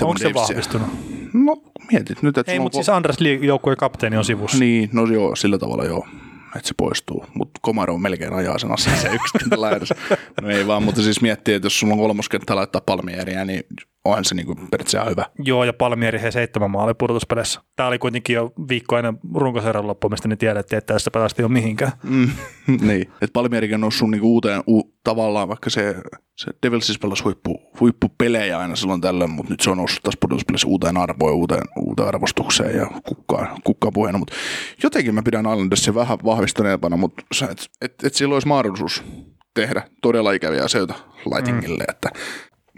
B: Onko se vahvistunut?
A: No mietit nyt, että
B: Ei, mutta
A: on
B: siis Andres Lee, joukkueen kapteeni on sivussa.
A: Niin, no joo, sillä tavalla joo, että se poistuu. Mutta Komaro melkein ajaa sen asian se yksikenttä. No ei vaan, mutta siis miettii, että jos sulla on kolmoskenttä laittaa palmieriä, niin onhan se niinku periaatteessa ihan hyvä.
B: Joo, ja Palmieri hei seitsemän maali pudotuspeleissä. Tämä oli kuitenkin jo viikko ennen runkosarjan loppumista, niin tiedettiin, että tästä pelasti jo mihinkään.
A: Mm, niin, että Palmierikin on noussut niinku uuteen u, tavallaan, vaikka se, se Devilsis pelasi huippu, huippupelejä aina silloin tällöin, mutta nyt se on noussut taas pudotuspeleissä uuteen arvoon, uuteen, uuteen arvostukseen ja kukkaan, kukkaan puheena, mutta jotenkin mä pidän Islandersin vähän vahvistuneempana, mutta se, et, et, et sillä olisi mahdollisuus tehdä todella ikäviä asioita Lightingille, mm. että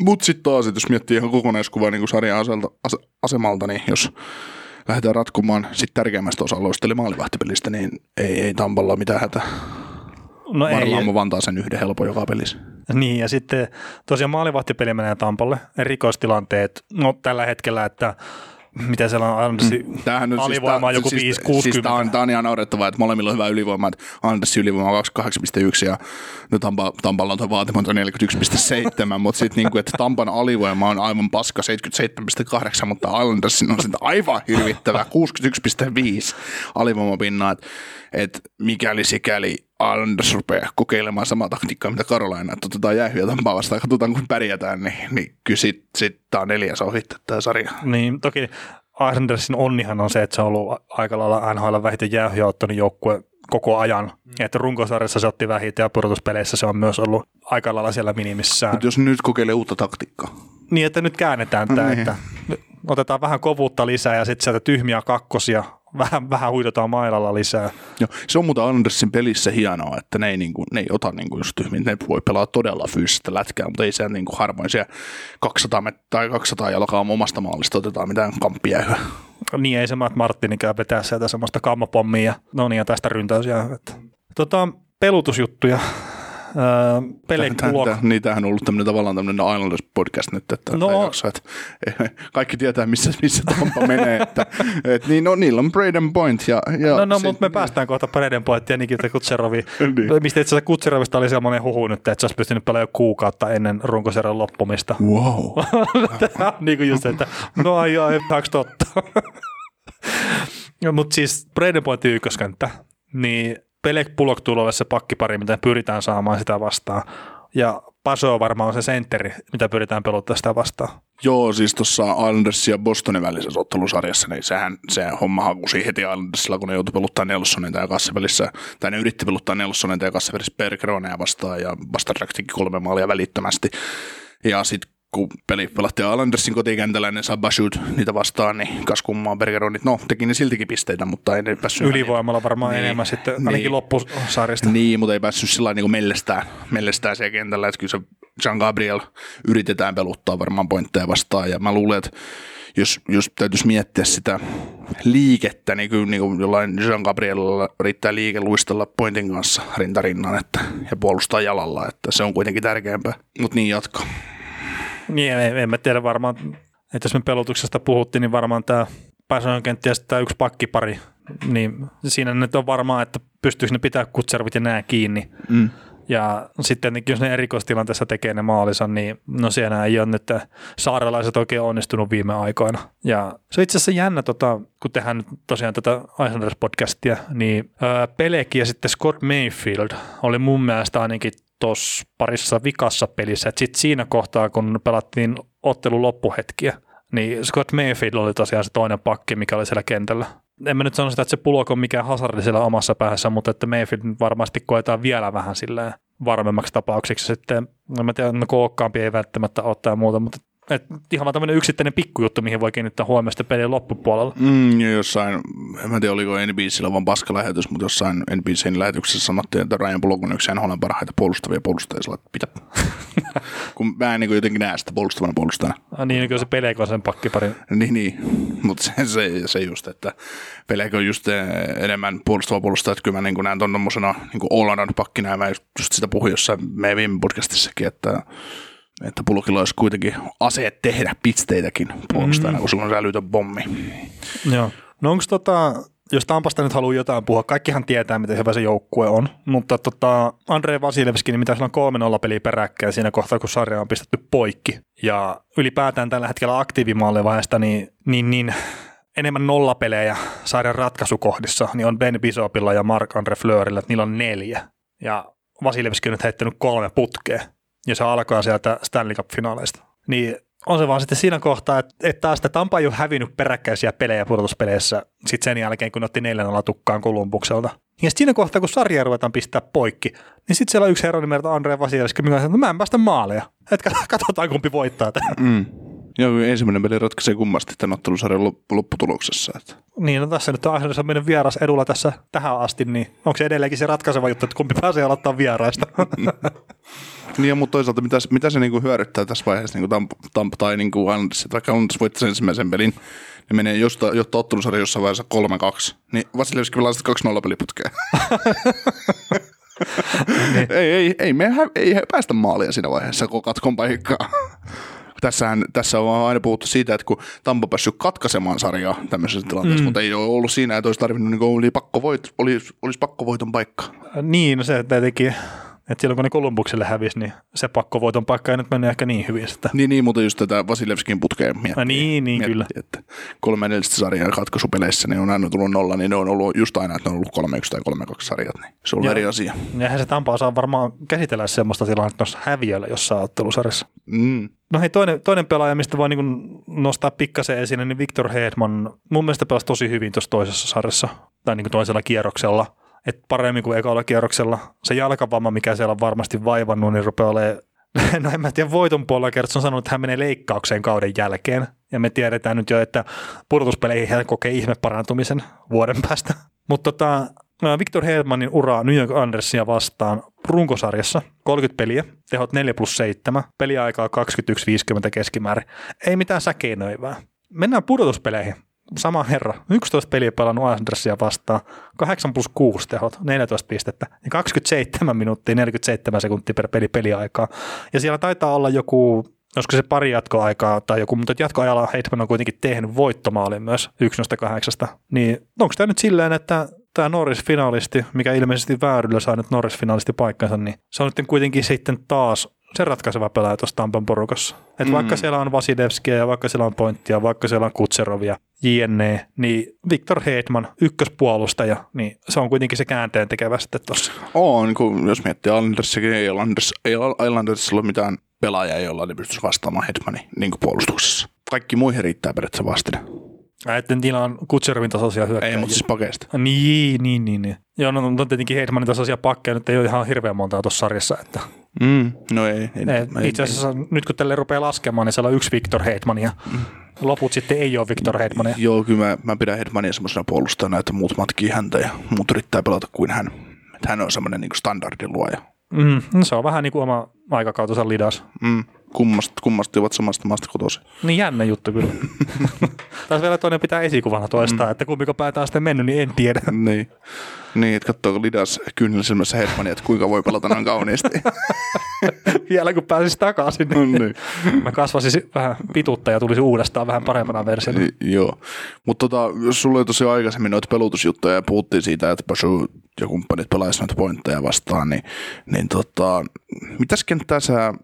A: mutta sitten taas, että jos miettii ihan kokonaiskuvaa niin sarjan aselta, ase, asemalta, niin jos lähdetään ratkomaan sit tärkeimmästä osa-alueesta, eli maalivahtipelistä, niin ei, ei Tampalla mitään hätää.
B: No
A: Varmaan
B: ei,
A: vantaa sen yhden helpon joka pelissä.
B: Niin, ja sitten tosiaan maalivahtipeli menee Tampalle. Rikostilanteet, no tällä hetkellä, että mitä siellä on Andersi, mm.
A: Tämähän nyt
B: alivoima on joku
A: siis,
B: 5-60.
A: Siis tämä on, on ihan naurettavaa, että molemmilla on hyvä ylivoima, että Andersin ylivoima on 28,1 ja no Tampa, Tampalla on tuo vaatimaton 41,7, mutta sitten niinku, että Tampan alivoima on aivan paska 77,8, mutta Islandersin on sitä aivan hirvittävä 61,5 alivoimapinnaa, että et mikäli sikäli Anders rupeaa kokeilemaan samaa taktiikkaa, mitä Karolaina, että otetaan jäähyä Tampaa vastaan, katsotaan kun pärjätään, niin, niin kyllä sitten sit tämä on neljäs ohitte tämä sarja.
B: Niin, toki Andersin onnihan on se, että se on ollut aika lailla NHL vähiten jäähyä ottanut joukkue koko ajan. Mm. Että runkosarjassa se otti vähiten ja pudotuspeleissä se on myös ollut aika lailla siellä minimissään.
A: Mutta jos nyt kokeilee uutta taktiikkaa.
B: Niin, että nyt käännetään tämä,
A: Niin.
B: että otetaan vähän kovuutta lisää ja sitten sieltä tyhmiä kakkosia, vähän, vähän huidotaan mailalla lisää.
A: Joo, se on muuten Andersin pelissä hienoa, että ne ei, niinku, ne ei ota niinku just tyhmin, ne voi pelaa todella fyysistä lätkää, mutta ei se niinku harvoin siellä 200, met- tai 200 jalkaa omasta maalista otetaan mitään kamppia hyvä.
B: Niin ei se Matt Martinikään vetää sieltä semmoista kammapommia ja no niin ja tästä ryntäysiä. Tota, pelutusjuttuja. Öö, Pelek Pulok.
A: Niin, tämähän on ollut tämmöinen tavallaan tämmöinen Islanders podcast nyt, että,
B: No.
A: jakso, että kaikki tietää, missä, missä Tampa menee, että, et, niin, no, niillä on Braden Point. Ja, ja
B: No, no
A: sit-
B: mutta me päästään kohta Braden Point ja Nikita Kutserovi.
A: Niin.
B: Mistä itse asiassa Kutserovista oli semmoinen huhu nyt, että se olisi pystynyt pelaamaan jo kuukautta ennen runkosarjan loppumista.
A: Wow.
B: niin kuin just, että no ai ai, totta? Mutta siis Braden Pointin ykköskenttä, niin Pelek Pulok tulee olla se pakkipari, mitä pyritään saamaan sitä vastaan. Ja Paso varmaan on se sentteri, mitä pyritään peluttaa sitä vastaan.
A: Joo, siis tuossa Islandersin ja Bostonin välisessä ottelusarjassa, niin sehän se homma hakusi heti Islandersilla, kun ne joutui peluttaa Nelsonita ja Kassevälissä, tai ne yritti peluttaa Nelsonita ja Kassevälissä Bergeronea vastaan, ja teki kolme maalia välittömästi. Ja sitten kun peli pelattiin Islandersin kotikentällä, niin saa Bashut niitä vastaan, niin kas kummaa Bergeronit, no teki ne siltikin pisteitä, mutta ei ne päässyt
B: Ylivoimalla varmaan
A: Niin,
B: enemmän sitten,
A: niin.
B: ainakin loppusarjasta.
A: niin, mutta ei päässyt sillä niin mellestään, mellestään siellä kentällä, että kyllä se Jean Gabriel yritetään peluttaa varmaan pointteja vastaan, ja mä luulen, että jos, jos täytyisi miettiä sitä liikettä, niin kyllä niin kuin jollain Jean Gabrielilla riittää liike luistella pointin kanssa rintarinnan että, ja puolustaa jalalla, että se on kuitenkin tärkeämpää. Mutta niin jatko.
B: Niin, en, en mä tiedä varmaan, että jos me pelotuksesta puhuttiin, niin varmaan tämä Pasojen kenttä ja tämä yksi pakkipari, niin siinä nyt on varmaan, että pystyykö ne pitää kutservit ja nää kiinni.
A: Mm.
B: Ja sitten jos ne erikoistilanteessa tekee ne maalinsa, niin no siellä ei ole nyt saarelaiset oikein onnistunut viime aikoina. Ja se on itse asiassa jännä, tota, kun tehdään nyt tosiaan tätä Islanders-podcastia, niin ää, Pelek ja sitten Scott Mayfield oli mun mielestä ainakin tuossa parissa vikassa pelissä, että sitten siinä kohtaa, kun pelattiin ottelun loppuhetkiä, niin Scott Mayfield oli tosiaan se toinen pakki, mikä oli siellä kentällä. En mä nyt sano sitä, että se pulok on mikään hasardi siellä omassa päässä, mutta että Mayfield varmasti koetaan vielä vähän silleen varmemmaksi tapaukseksi sitten, en mä tiedä, no ei välttämättä ottaa muuta, mutta Et ihan vaan tämmöinen yksittäinen pikkujuttu, mihin voi kiinnittää huomioon pelin loppupuolella.
A: Mm, ja jossain, en mä tiedä oliko NBCllä vaan paskalähetys, mutta jossain NBCn lähetyksessä sanottiin, että Ryan Bullock on yksi NHLn parhaita puolustavia puolustajia, sillä pitää. Kun mä en niin jotenkin näe sitä puolustavana puolustajana.
B: Ah, niin, kyllä se peleekö sen pakkiparin.
A: Niin, niin. mutta se, se, se, just, että peleekö just eh, enemmän puolustava puolustaja, että kyllä mä niin näen tuon tommosena niin all pakkina, ja mä just, just sitä puhuin jossain meidän viime podcastissakin, että että Pulkilla olisi kuitenkin aseet tehdä pisteitäkin puolustajana, mm. kun sulla on älytön pommi.
B: Joo. No onko tota, jos Tampasta nyt haluaa jotain puhua, kaikkihan tietää, miten hyvä se joukkue on, mutta tota, Andrei Vasilevski, niin mitä on 3-0 peliä peräkkäin siinä kohtaa, kun sarja on pistetty poikki. Ja ylipäätään tällä hetkellä aktiivimaallevaista, niin, niin, niin enemmän nollapelejä sarjan ratkaisukohdissa, niin on Ben Bisopilla ja Mark-Andre Fleurillä, että niillä on neljä. Ja Vasilevski on nyt heittänyt kolme putkea ja se alkaa sieltä Stanley Cup-finaaleista. Niin on se vaan sitten siinä kohtaa, että, että taas Tampa ei ole hävinnyt peräkkäisiä pelejä pudotuspeleissä sitten sen jälkeen, kun otti 4 tukkaan Kolumbukselta. Ja siinä kohtaa, kun sarja ruvetaan pistää poikki, niin sitten siellä on yksi herra nimeltä Andre Vasilevski, mikä sanoo, että no mä en päästä maaleja. Että katsotaan kumpi voittaa tämän. Mm.
A: Joo, ensimmäinen peli ratkaisee kummasti tämän ottelusarjan lopputuloksessa. Että.
B: Niin, no tässä nyt on Arsenalissa meidän vieras edulla tässä tähän asti, niin onko se edelleenkin se ratkaiseva juttu, että kumpi pääsee aloittaa vieraista?
A: niin, mutta toisaalta mitä, mitä se niinku hyödyttää tässä vaiheessa niinku Tampa, Tampa tai niinku Islanders, vaikka Islanders voittaisi ensimmäisen pelin, niin menee josta, jotta ottelusarja jossain vaiheessa 3-2, niin Vasilevski pelaa sitten 2-0 peliputkeen. niin. ei, ei, ei, me ei päästä maalia siinä vaiheessa, kun katkon paikkaa tässähän, tässä on aina puhuttu siitä, että kun Tampa päässyt katkaisemaan sarjaa tämmöisessä tilanteessa, mm. mutta ei ole ollut siinä, että olisi tarvinnut, niin oli pakko voit, olisi, olisi pakkovoiton paikka.
B: Niin, no se tietenkin että silloin kun ne Kolumbukselle hävisi, niin se pakkovoiton paikka ei nyt mennyt ehkä niin hyvin. Sitä.
A: Niin, niin, mutta just tätä Vasilevskin putkeen miettii.
B: No, niin, niin
A: miettii,
B: kyllä.
A: Että kolme edellistä sarjaa katkaisupeleissä, niin on aina tullut nolla, niin ne on ollut just aina, että ne on ollut kolme yksi tai kolme kaksi sarjat, niin se on ollut ja, eri asia.
B: Eihän se Tampaa saa varmaan käsitellä semmoista tilannetta tuossa häviöllä jossain ottelusarjassa. Mm. No hei, toinen, toinen pelaaja, mistä voi niin nostaa pikkasen esille, niin Victor Hedman. Mun mielestä pelasi tosi hyvin tuossa toisessa sarjassa, tai niin toisella kierroksella – että paremmin kuin ekalla kierroksella. Se jalkavamma, mikä siellä on varmasti vaivannut, niin rupeaa olemaan no en mä tiedä, voiton puolella kertaa on sanonut, että hän menee leikkaukseen kauden jälkeen. Ja me tiedetään nyt jo, että pudotuspeleihin hän kokee ihme parantumisen vuoden päästä. Mutta tota, Victor Hedmanin uraa New York Andersia vastaan runkosarjassa. 30 peliä, tehot 4 plus 7, peliaikaa 21.50 keskimäärin. Ei mitään säkeinöivää. Mennään pudotuspeleihin sama herra, 11 peliä pelannut Andersia vastaan, 8 plus 6 tehot, 14 pistettä ja 27 minuuttia 47 sekuntia per peli peliaikaa. Ja siellä taitaa olla joku, olisiko se pari jatkoaikaa tai joku, mutta jatkoajalla Heitman on kuitenkin tehnyt voittomaalin myös 1 kahdeksasta. Niin onko tämä nyt silleen, että tämä Norris-finalisti, mikä ilmeisesti vääryllä saa nyt Norris-finalisti paikkansa, niin se on nyt kuitenkin sitten taas se ratkaiseva pelaaja tuossa Tampan porukassa. Et mm. vaikka siellä on Vasilevskia ja vaikka siellä on Pointtia, vaikka siellä on Kutserovia, JNE, niin Victor Hedman, ykköspuolustaja, niin se on kuitenkin se käänteen tekevä sitten tuossa.
A: On, kun jos miettii Islandersikin, ei Islanders, ei Islandersilla ole mitään pelaajaa, jolla ne pystyisi vastaamaan Hedmanin niin puolustuksessa. Kaikki muihin riittää periaatteessa vastine.
B: Että niillä on Kutserovin tasoisia hyökkäjiä.
A: Ei, mutta siis pakeista.
B: Niin, niin, niin. niin. Joo, no, no tietenkin Hedmanin tasoisia pakkeja nyt ei ole ihan hirveän montaa tuossa sarjassa. Että.
A: Mm, no ei. ei,
B: ei itse asiassa ei. nyt kun tälle rupeaa laskemaan, niin siellä on yksi Victor Hedman ja mm. Loput sitten ei ole Victor Hedmania.
A: Joo, kyllä mä, mä pidän Hedmania semmoisena puolustajana, että muut matkii häntä ja muut yrittää pelata kuin hän. Että hän on semmoinen niin standardin luoja.
B: Mm, no se on vähän niin kuin oma aikakautensa lidas.
A: Mm, kummasti, kummasti ovat samasta maasta kotoisin.
B: Niin jännä juttu kyllä. Taas vielä toinen pitää esikuvana toistaa, mm. että kumpiko päätä on sitten mennyt, niin en tiedä.
A: niin. Niin, että katsoako Lidas kyynelisilmässä Hetmania, että kuinka voi pelata näin kauniisti.
B: Vielä kun pääsisi takaisin, niin, no niin. mä kasvasin vähän pituutta ja tulisi uudestaan vähän parempana versiona. Niin,
A: joo, mutta tota, sulla oli tosiaan aikaisemmin noita pelutusjuttuja ja puhuttiin siitä, että Bashu ja kumppanit pelaisivat noita pointteja vastaan, niin, niin tota, mitäs kenttää sä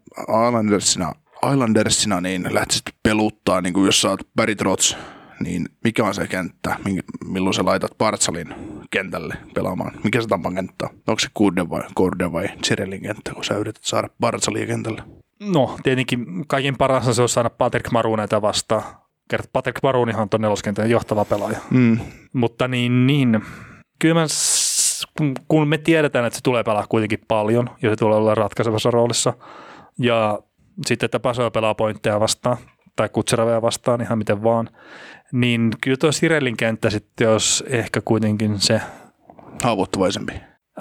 A: Islandersina, Islandersina niin lähtisit peluttaa, niin kuin jos sä oot Barry Trotz, niin mikä on se kenttä, milloin sä laitat Partsalin kentälle pelaamaan? Mikä se Tampan kenttä on? Onko se Kurde vai, Kurde vai Cirelin kenttä, kun sä yrität saada Partsalia kentälle?
B: No, tietenkin kaikin paras se on saada Patrick Maruneita vastaan. Kert Patrick Marunihan on tuon neloskentän johtava pelaaja. Mm. Mutta niin, niin. Kyllä mä, kun me tiedetään, että se tulee pelaa kuitenkin paljon ja se tulee olla ratkaisevassa roolissa. Ja sitten että Pasoa pelaa pointteja vastaan tai Kutseravea vastaan ihan miten vaan, niin kyllä tuo Sirellin kenttä sitten olisi ehkä kuitenkin se
A: Haavoittuvaisempi.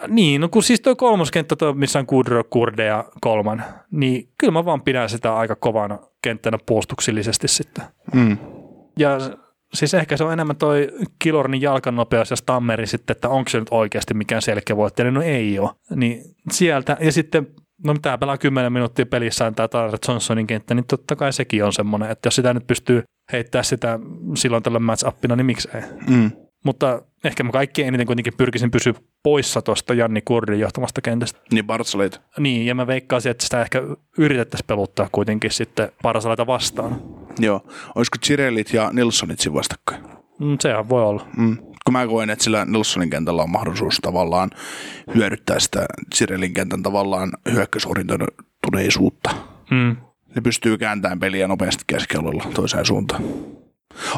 B: niin, no kun siis tuo kolmoskenttä, tuo, missä on Kudro, Kurde ja Kolman, niin kyllä mä vaan pidän sitä aika kovana kenttänä puolustuksellisesti sitten.
A: Mm.
B: Ja siis ehkä se on enemmän toi Kilornin jalkanopeus ja Stammeri sitten, että onko se nyt oikeasti mikään selkeä voittaja, no ei ole. Niin sieltä, ja sitten no tämä pelaa 10 minuuttia pelissään tämä Tyler Johnsonin kenttä, niin totta kai sekin on semmoinen, että jos sitä nyt pystyy heittää sitä silloin tällä match upina, niin miksei.
A: Mm.
B: Mutta ehkä mä kaikkein eniten kuitenkin pyrkisin pysyä poissa tuosta Janni Kurdin johtamasta kentästä.
A: Niin Bartsoleit.
B: Niin, ja mä veikkaisin, että sitä ehkä yritettäisiin peluttaa kuitenkin sitten Parsalaita vastaan.
A: Joo. Olisiko Chirellit ja Nilssonit siinä vastakkain?
B: Mm, sehän voi olla.
A: Mm. Kun mä koen, että sillä Nilssonin kentällä on mahdollisuus tavallaan hyödyttää sitä Chirellin kentän tavallaan hyökkäysorientoituneisuutta.
B: Mm.
A: Ne pystyy kääntämään peliä nopeasti keskialueella toiseen suuntaan.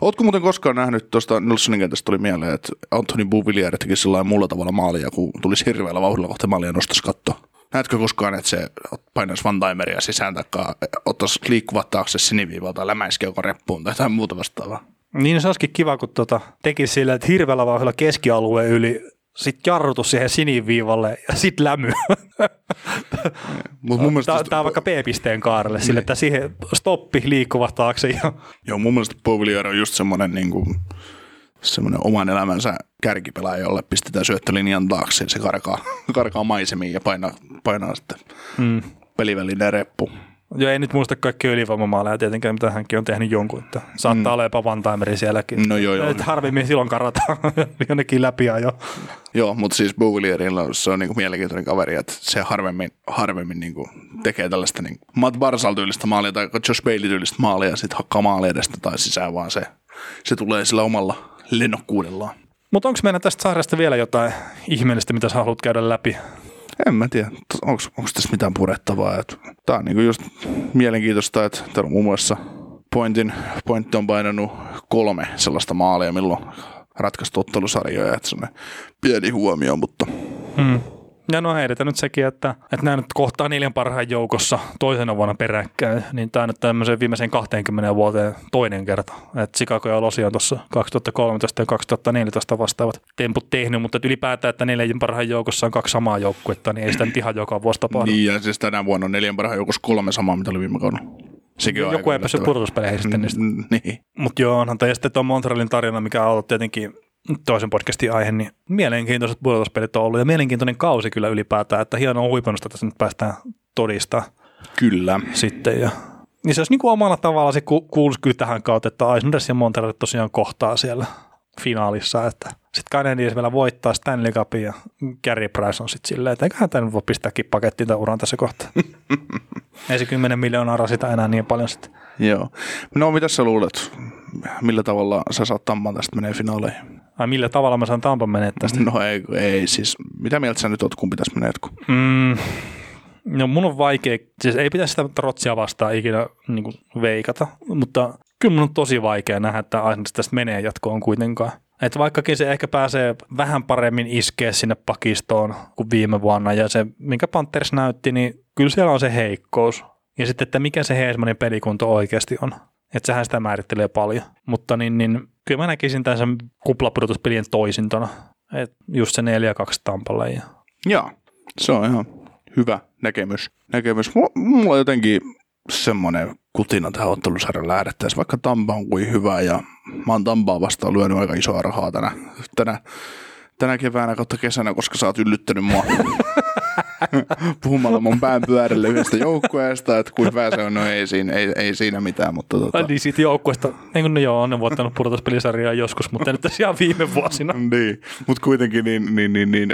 A: Ootko muuten koskaan nähnyt tuosta Nilssonin kentästä tuli mieleen, että Anthony Bouvillier teki sillä muulla tavalla maalia, kun tuli hirveällä vauhdilla kohti maalia ja nostaisi kattoa? Näetkö koskaan, että se painaisi Van Timeria sisään takaa, ottaisi liikkuvat taakse siniviivalta, lämäiski joko reppuun tai jotain muuta vastaavaa?
B: Niin se olisikin kiva, kun tota, teki sillä, että hirveällä vauhdilla keskialueen yli sitten jarrutus siihen siniviivalle ja sitten lämy.
A: Mut mun mielestä,
B: Tämä on vaikka B-pisteen kaarelle, sille, että siihen stoppi liikkuvat taakse. Ja,
A: joo, mun mielestä Bouvillier on just semmoinen niin kuin, semmoinen oman elämänsä kärkipelaaja, jolle pistetään syöttölinjan taakse ja se karkaa, karkaa maisemiin ja painaa, painaa sitten
B: mm.
A: pelivälinen reppu.
B: Ja ei nyt muista kaikki ylivoimamaaleja tietenkään, mitä hänkin on tehnyt jonkun. Että saattaa mm. olla jopa Vantaimeri sielläkin.
A: No joo, joo.
B: Et harvemmin silloin karataan jonnekin läpi jo.
A: Joo, mutta siis Bouvilierilla se on niinku mielenkiintoinen kaveri, että se harvemmin, harvemmin niinku tekee tällaista niinku Matt Barsal-tyylistä maalia tai Josh Bailey-tyylistä maalia ja sitten hakkaa maalia edestä tai sisään, vaan se, se tulee sillä omalla lennokkuudellaan.
B: Mutta onko meillä tästä sarjasta vielä jotain ihmeellistä, mitä sä haluat käydä läpi?
A: En mä tiedä, onko tässä mitään purettavaa. Tämä on niinku just mielenkiintoista, että täällä on muun muassa Pointin, Point on painanut kolme sellaista maalia, milloin ratkaistu ottelusarjoja, että semmoinen pieni huomio, mutta
B: Hmm. Ja no heidetään nyt sekin, että, että nämä nyt kohtaa neljän parhaan joukossa toisena vuonna peräkkäin, niin tämä nyt tämmöisen viimeiseen 20 vuoteen toinen kerta. Että Chicago ja Losi on tuossa 2013 ja 2014 vastaavat temput tehnyt, mutta ylipäätään, että neljän parhaan joukossa on kaksi samaa joukkuetta, niin ei sitä nyt ihan joka vuosi tapahdu.
A: niin ja siis tänä vuonna on neljän parhaan joukossa kolme samaa, mitä oli viime kaudella. Sekin on
B: Joku ei päässyt pudotuspeleihin sitten niistä.
A: Mm, Niin.
B: Mutta joo, onhan ja sitten tuo Montrealin tarina, mikä on ollut tietenkin toisen podcastin aihe, niin mielenkiintoiset pudotuspelit on ollut ja mielenkiintoinen kausi kyllä ylipäätään, että hienoa huipennusta tässä nyt päästään todistaa
A: Kyllä.
B: sitten. Ja, niin se olisi niin kuin omalla tavalla se ku- kuuluisi kyllä tähän kautta, että Islanders ja Montreal tosiaan kohtaa siellä finaalissa, että sitten Canadiens vielä voittaa Stanley Cupin ja Gary Price on sitten silleen, että eiköhän tämä voi pistääkin pakettiin tämän uran tässä kohtaa. Ei se 10 miljoonaa rasita enää niin paljon sitten.
A: Joo. No mitä sä luulet? Millä tavalla sä saat Tamman tästä menee finaaleihin?
B: Ai millä tavalla mä saan Tampan menee tästä?
A: No ei, ei siis. Mitä mieltä sä nyt oot, kumpi tässä menee?
B: Mm, no mun on vaikea, siis ei pitäisi sitä trotsia vastaan ikinä niin kuin veikata, mutta kyllä mun on tosi vaikea nähdä, että Islanders tästä menee jatkoon kuitenkaan. Että vaikkakin se ehkä pääsee vähän paremmin iskeä sinne pakistoon kuin viime vuonna ja se, minkä Panthers näytti, niin kyllä siellä on se heikkous. Ja sitten, että mikä se Heismanin pelikunto oikeasti on. Että sehän sitä määrittelee paljon. Mutta niin, niin kyllä mä näkisin tämän sen kuplapudotuspelien toisintona. Että just se 4-2 Tampalle ja
A: Joo, se on ihan hyvä näkemys. näkemys. Mulla, mulla on jotenkin semmoinen kutina tähän ottelusarjan lähdettäessä, vaikka Tampa on kuin hyvä ja mä oon Tampaa vastaan lyönyt aika isoa rahaa tänä, tänä, tänä keväänä kautta kesänä, koska sä oot yllyttänyt mua puhumalla mun pään pyörälle yhdestä joukkueesta, että kuin hyvä se on, no ei siinä, ei, ei siinä mitään, mutta tota,
B: Ai niin siitä joukkueesta, niin kuin ne joo, on ne voittanut pudotuspelisarjaa joskus, mutta nyt tässä ihan viime vuosina.
A: Niin, mutta kuitenkin niin, niin, niin, niin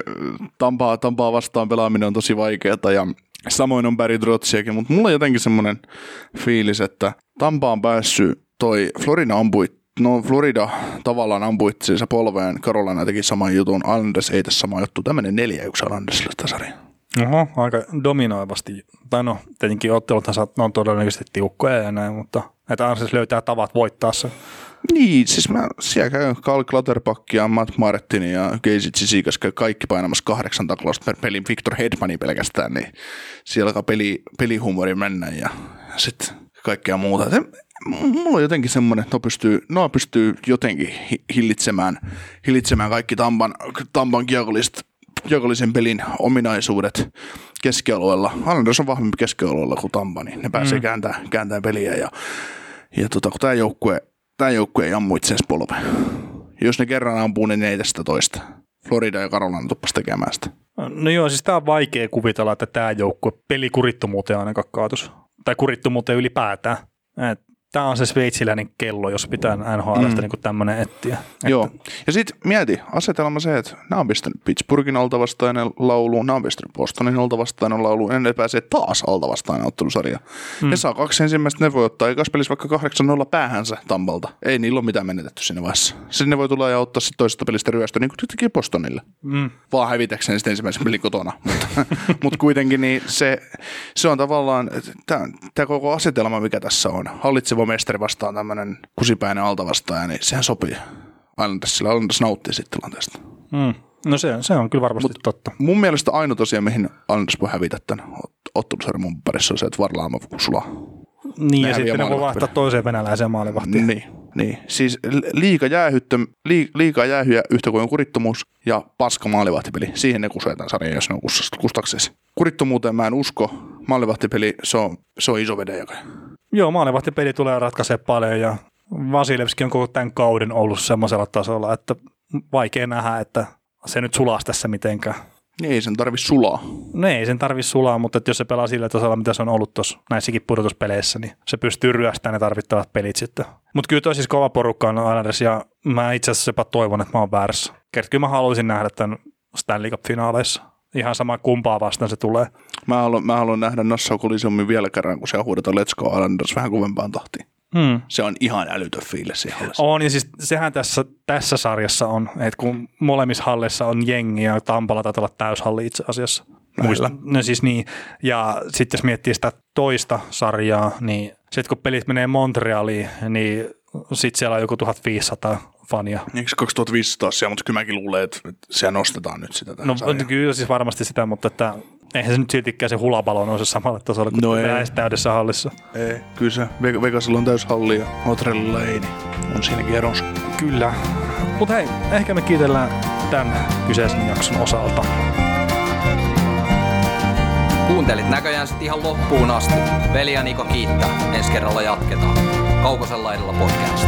A: Tampaa, Tampaa vastaan pelaaminen on tosi vaikeaa ja samoin on Barry Trotsiakin, mutta mulla on jotenkin semmoinen fiilis, että Tampa on päässyt toi Florida ampui No Florida tavallaan ampuitsi polveen, Carolina teki saman jutun, Islanders ei tässä sama juttu. Tämä menee 4-1 Islandersille tätä sarjaa.
B: Oho, aika dominoivasti. Tai no, tietenkin otteluthan ne on todennäköisesti tiukkoja ja näin, mutta että Ansels löytää tavat voittaa se.
A: Niin, siis mä, siellä käy Carl Clutterbuck ja Matt Martin ja Casey Chisikas kaikki painamassa kahdeksan taklausta per pelin Victor Hedmani pelkästään, niin siellä alkaa peli, pelihumori mennä ja sitten kaikkea muuta. Et mulla on jotenkin semmoinen, että ne pystyy, ne pystyy jotenkin hillitsemään, hillitsemään kaikki Tampan, Tampan kiekolliset kiekollisen pelin ominaisuudet keskialueella. Islanders on vahvempi keskialueella kuin Tampa, niin ne pääsee mm. kääntämään, kääntämään peliä. Ja, ja tota, kun tämä joukkue, tämä joukkue ei ammu itseensä polve. Jos ne kerran ampuu, niin ne ei tästä toista. Florida ja Carolina tuppas tekemään sitä.
B: No joo, siis tämä on vaikea kuvitella, että tämä joukkue pelikurittomuuteen ainakaan kaatus. Tai kurittomuuteen ylipäätään. Et tämä on se sveitsiläinen kello, jos pitää NHL mm. niin tämmöinen etsiä.
A: Joo, ja sitten mieti, asetelma se, että nämä on pistänyt Pittsburghin altavastainen laulu, nämä on pistänyt Bostonin altavastainen laulu, ja ne pääsee taas altavastainen ottelusarja. Mm. Ne saa kaksi ensimmäistä, ne voi ottaa ekas pelissä vaikka 8-0 päähänsä Tampalta. Ei niillä ole mitään menetetty siinä vaiheessa. Sitten ne voi tulla ja ottaa sitten toisesta pelistä ryöstö, niin kuin teki Bostonille. Mm. Vaan hävitäkseen sitten ensimmäisen pelin kotona. mutta mut kuitenkin niin se, se on tavallaan, tämä koko asetelma, mikä tässä on, hallitseva mestari vastaan tämmöinen kusipäinen altavastaaja, niin sehän sopii. Islandersilla Islanders nauttii sitten tilanteesta.
B: Mm. No se, se on kyllä varmasti Mut totta.
A: Mun mielestä ainoa tosiaan, mihin Islanders voi hävitä tämän ottelusarjan mun parissa on se, että Varlaama sulaa.
B: Niin, ne ja sitten ne voi vaihtaa toiseen venäläiseen maalivahtiin.
A: Niin, niin. Siis liika, jäähyttö, liikaa jäähyjä yhtä kuin kurittomuus ja paska maalivahtipeli. Siihen ne kusetaan sarjan, jos ne on kustaksesi. Kurittomuuteen mä en usko. Maalivahtipeli, se on, se on iso vedenjakaja.
B: Joo, maalivahtipeli tulee ratkaisemaan paljon ja Vasilevski on koko tämän kauden ollut semmoisella tasolla, että vaikea nähdä, että se nyt sulaa tässä mitenkään.
A: Niin, ei sen tarvi sulaa.
B: No ei sen tarvi sulaa, mutta jos se pelaa sillä tasolla, mitä se on ollut tuossa näissäkin pudotuspeleissä, niin se pystyy ryöstämään ne tarvittavat pelit sitten. Mutta kyllä toi siis kova porukka on Islanders ja mä itse asiassa jopa toivon, että mä oon väärässä. Kyllä mä haluaisin nähdä tämän Stanley Cup-finaaleissa. Ihan sama kumpaa vastaan se tulee.
A: Mä haluan, mä haluan nähdä Nassau Coliseum vielä kerran, kun se huudetaan Let's Go Islanders vähän kovempaan tahtiin. Hmm. Se on ihan älytön fiilis siellä
B: On, ja siis sehän tässä, tässä sarjassa on, että kun molemmissa hallissa on jengi ja Tampala taitaa olla täyshalli itse asiassa. Muista. No siis niin, ja sitten jos miettii sitä toista sarjaa, niin sitten kun pelit menee Montrealiin, niin sitten siellä on joku 1500 fania.
A: Eikö 2500 siellä, mutta kyllä mäkin luulen, että siellä nostetaan nyt sitä
B: No sarjaan. kyllä siis varmasti sitä, mutta että eihän se nyt siltikään se hulapalo nouse samalle tasolle kuin no ei. täydessä hallissa.
A: Ei, kyllä se Vegasilla on täys halli ja Motrellilla ei, niin on siinäkin eronsa.
B: Kyllä. Mutta hei, ehkä me kiitellään tämän kyseisen jakson osalta.
C: Kuuntelit näköjään sitten ihan loppuun asti. Veli ja Niko kiittää. Ensi kerralla jatketaan. Kaukosella edellä podcast.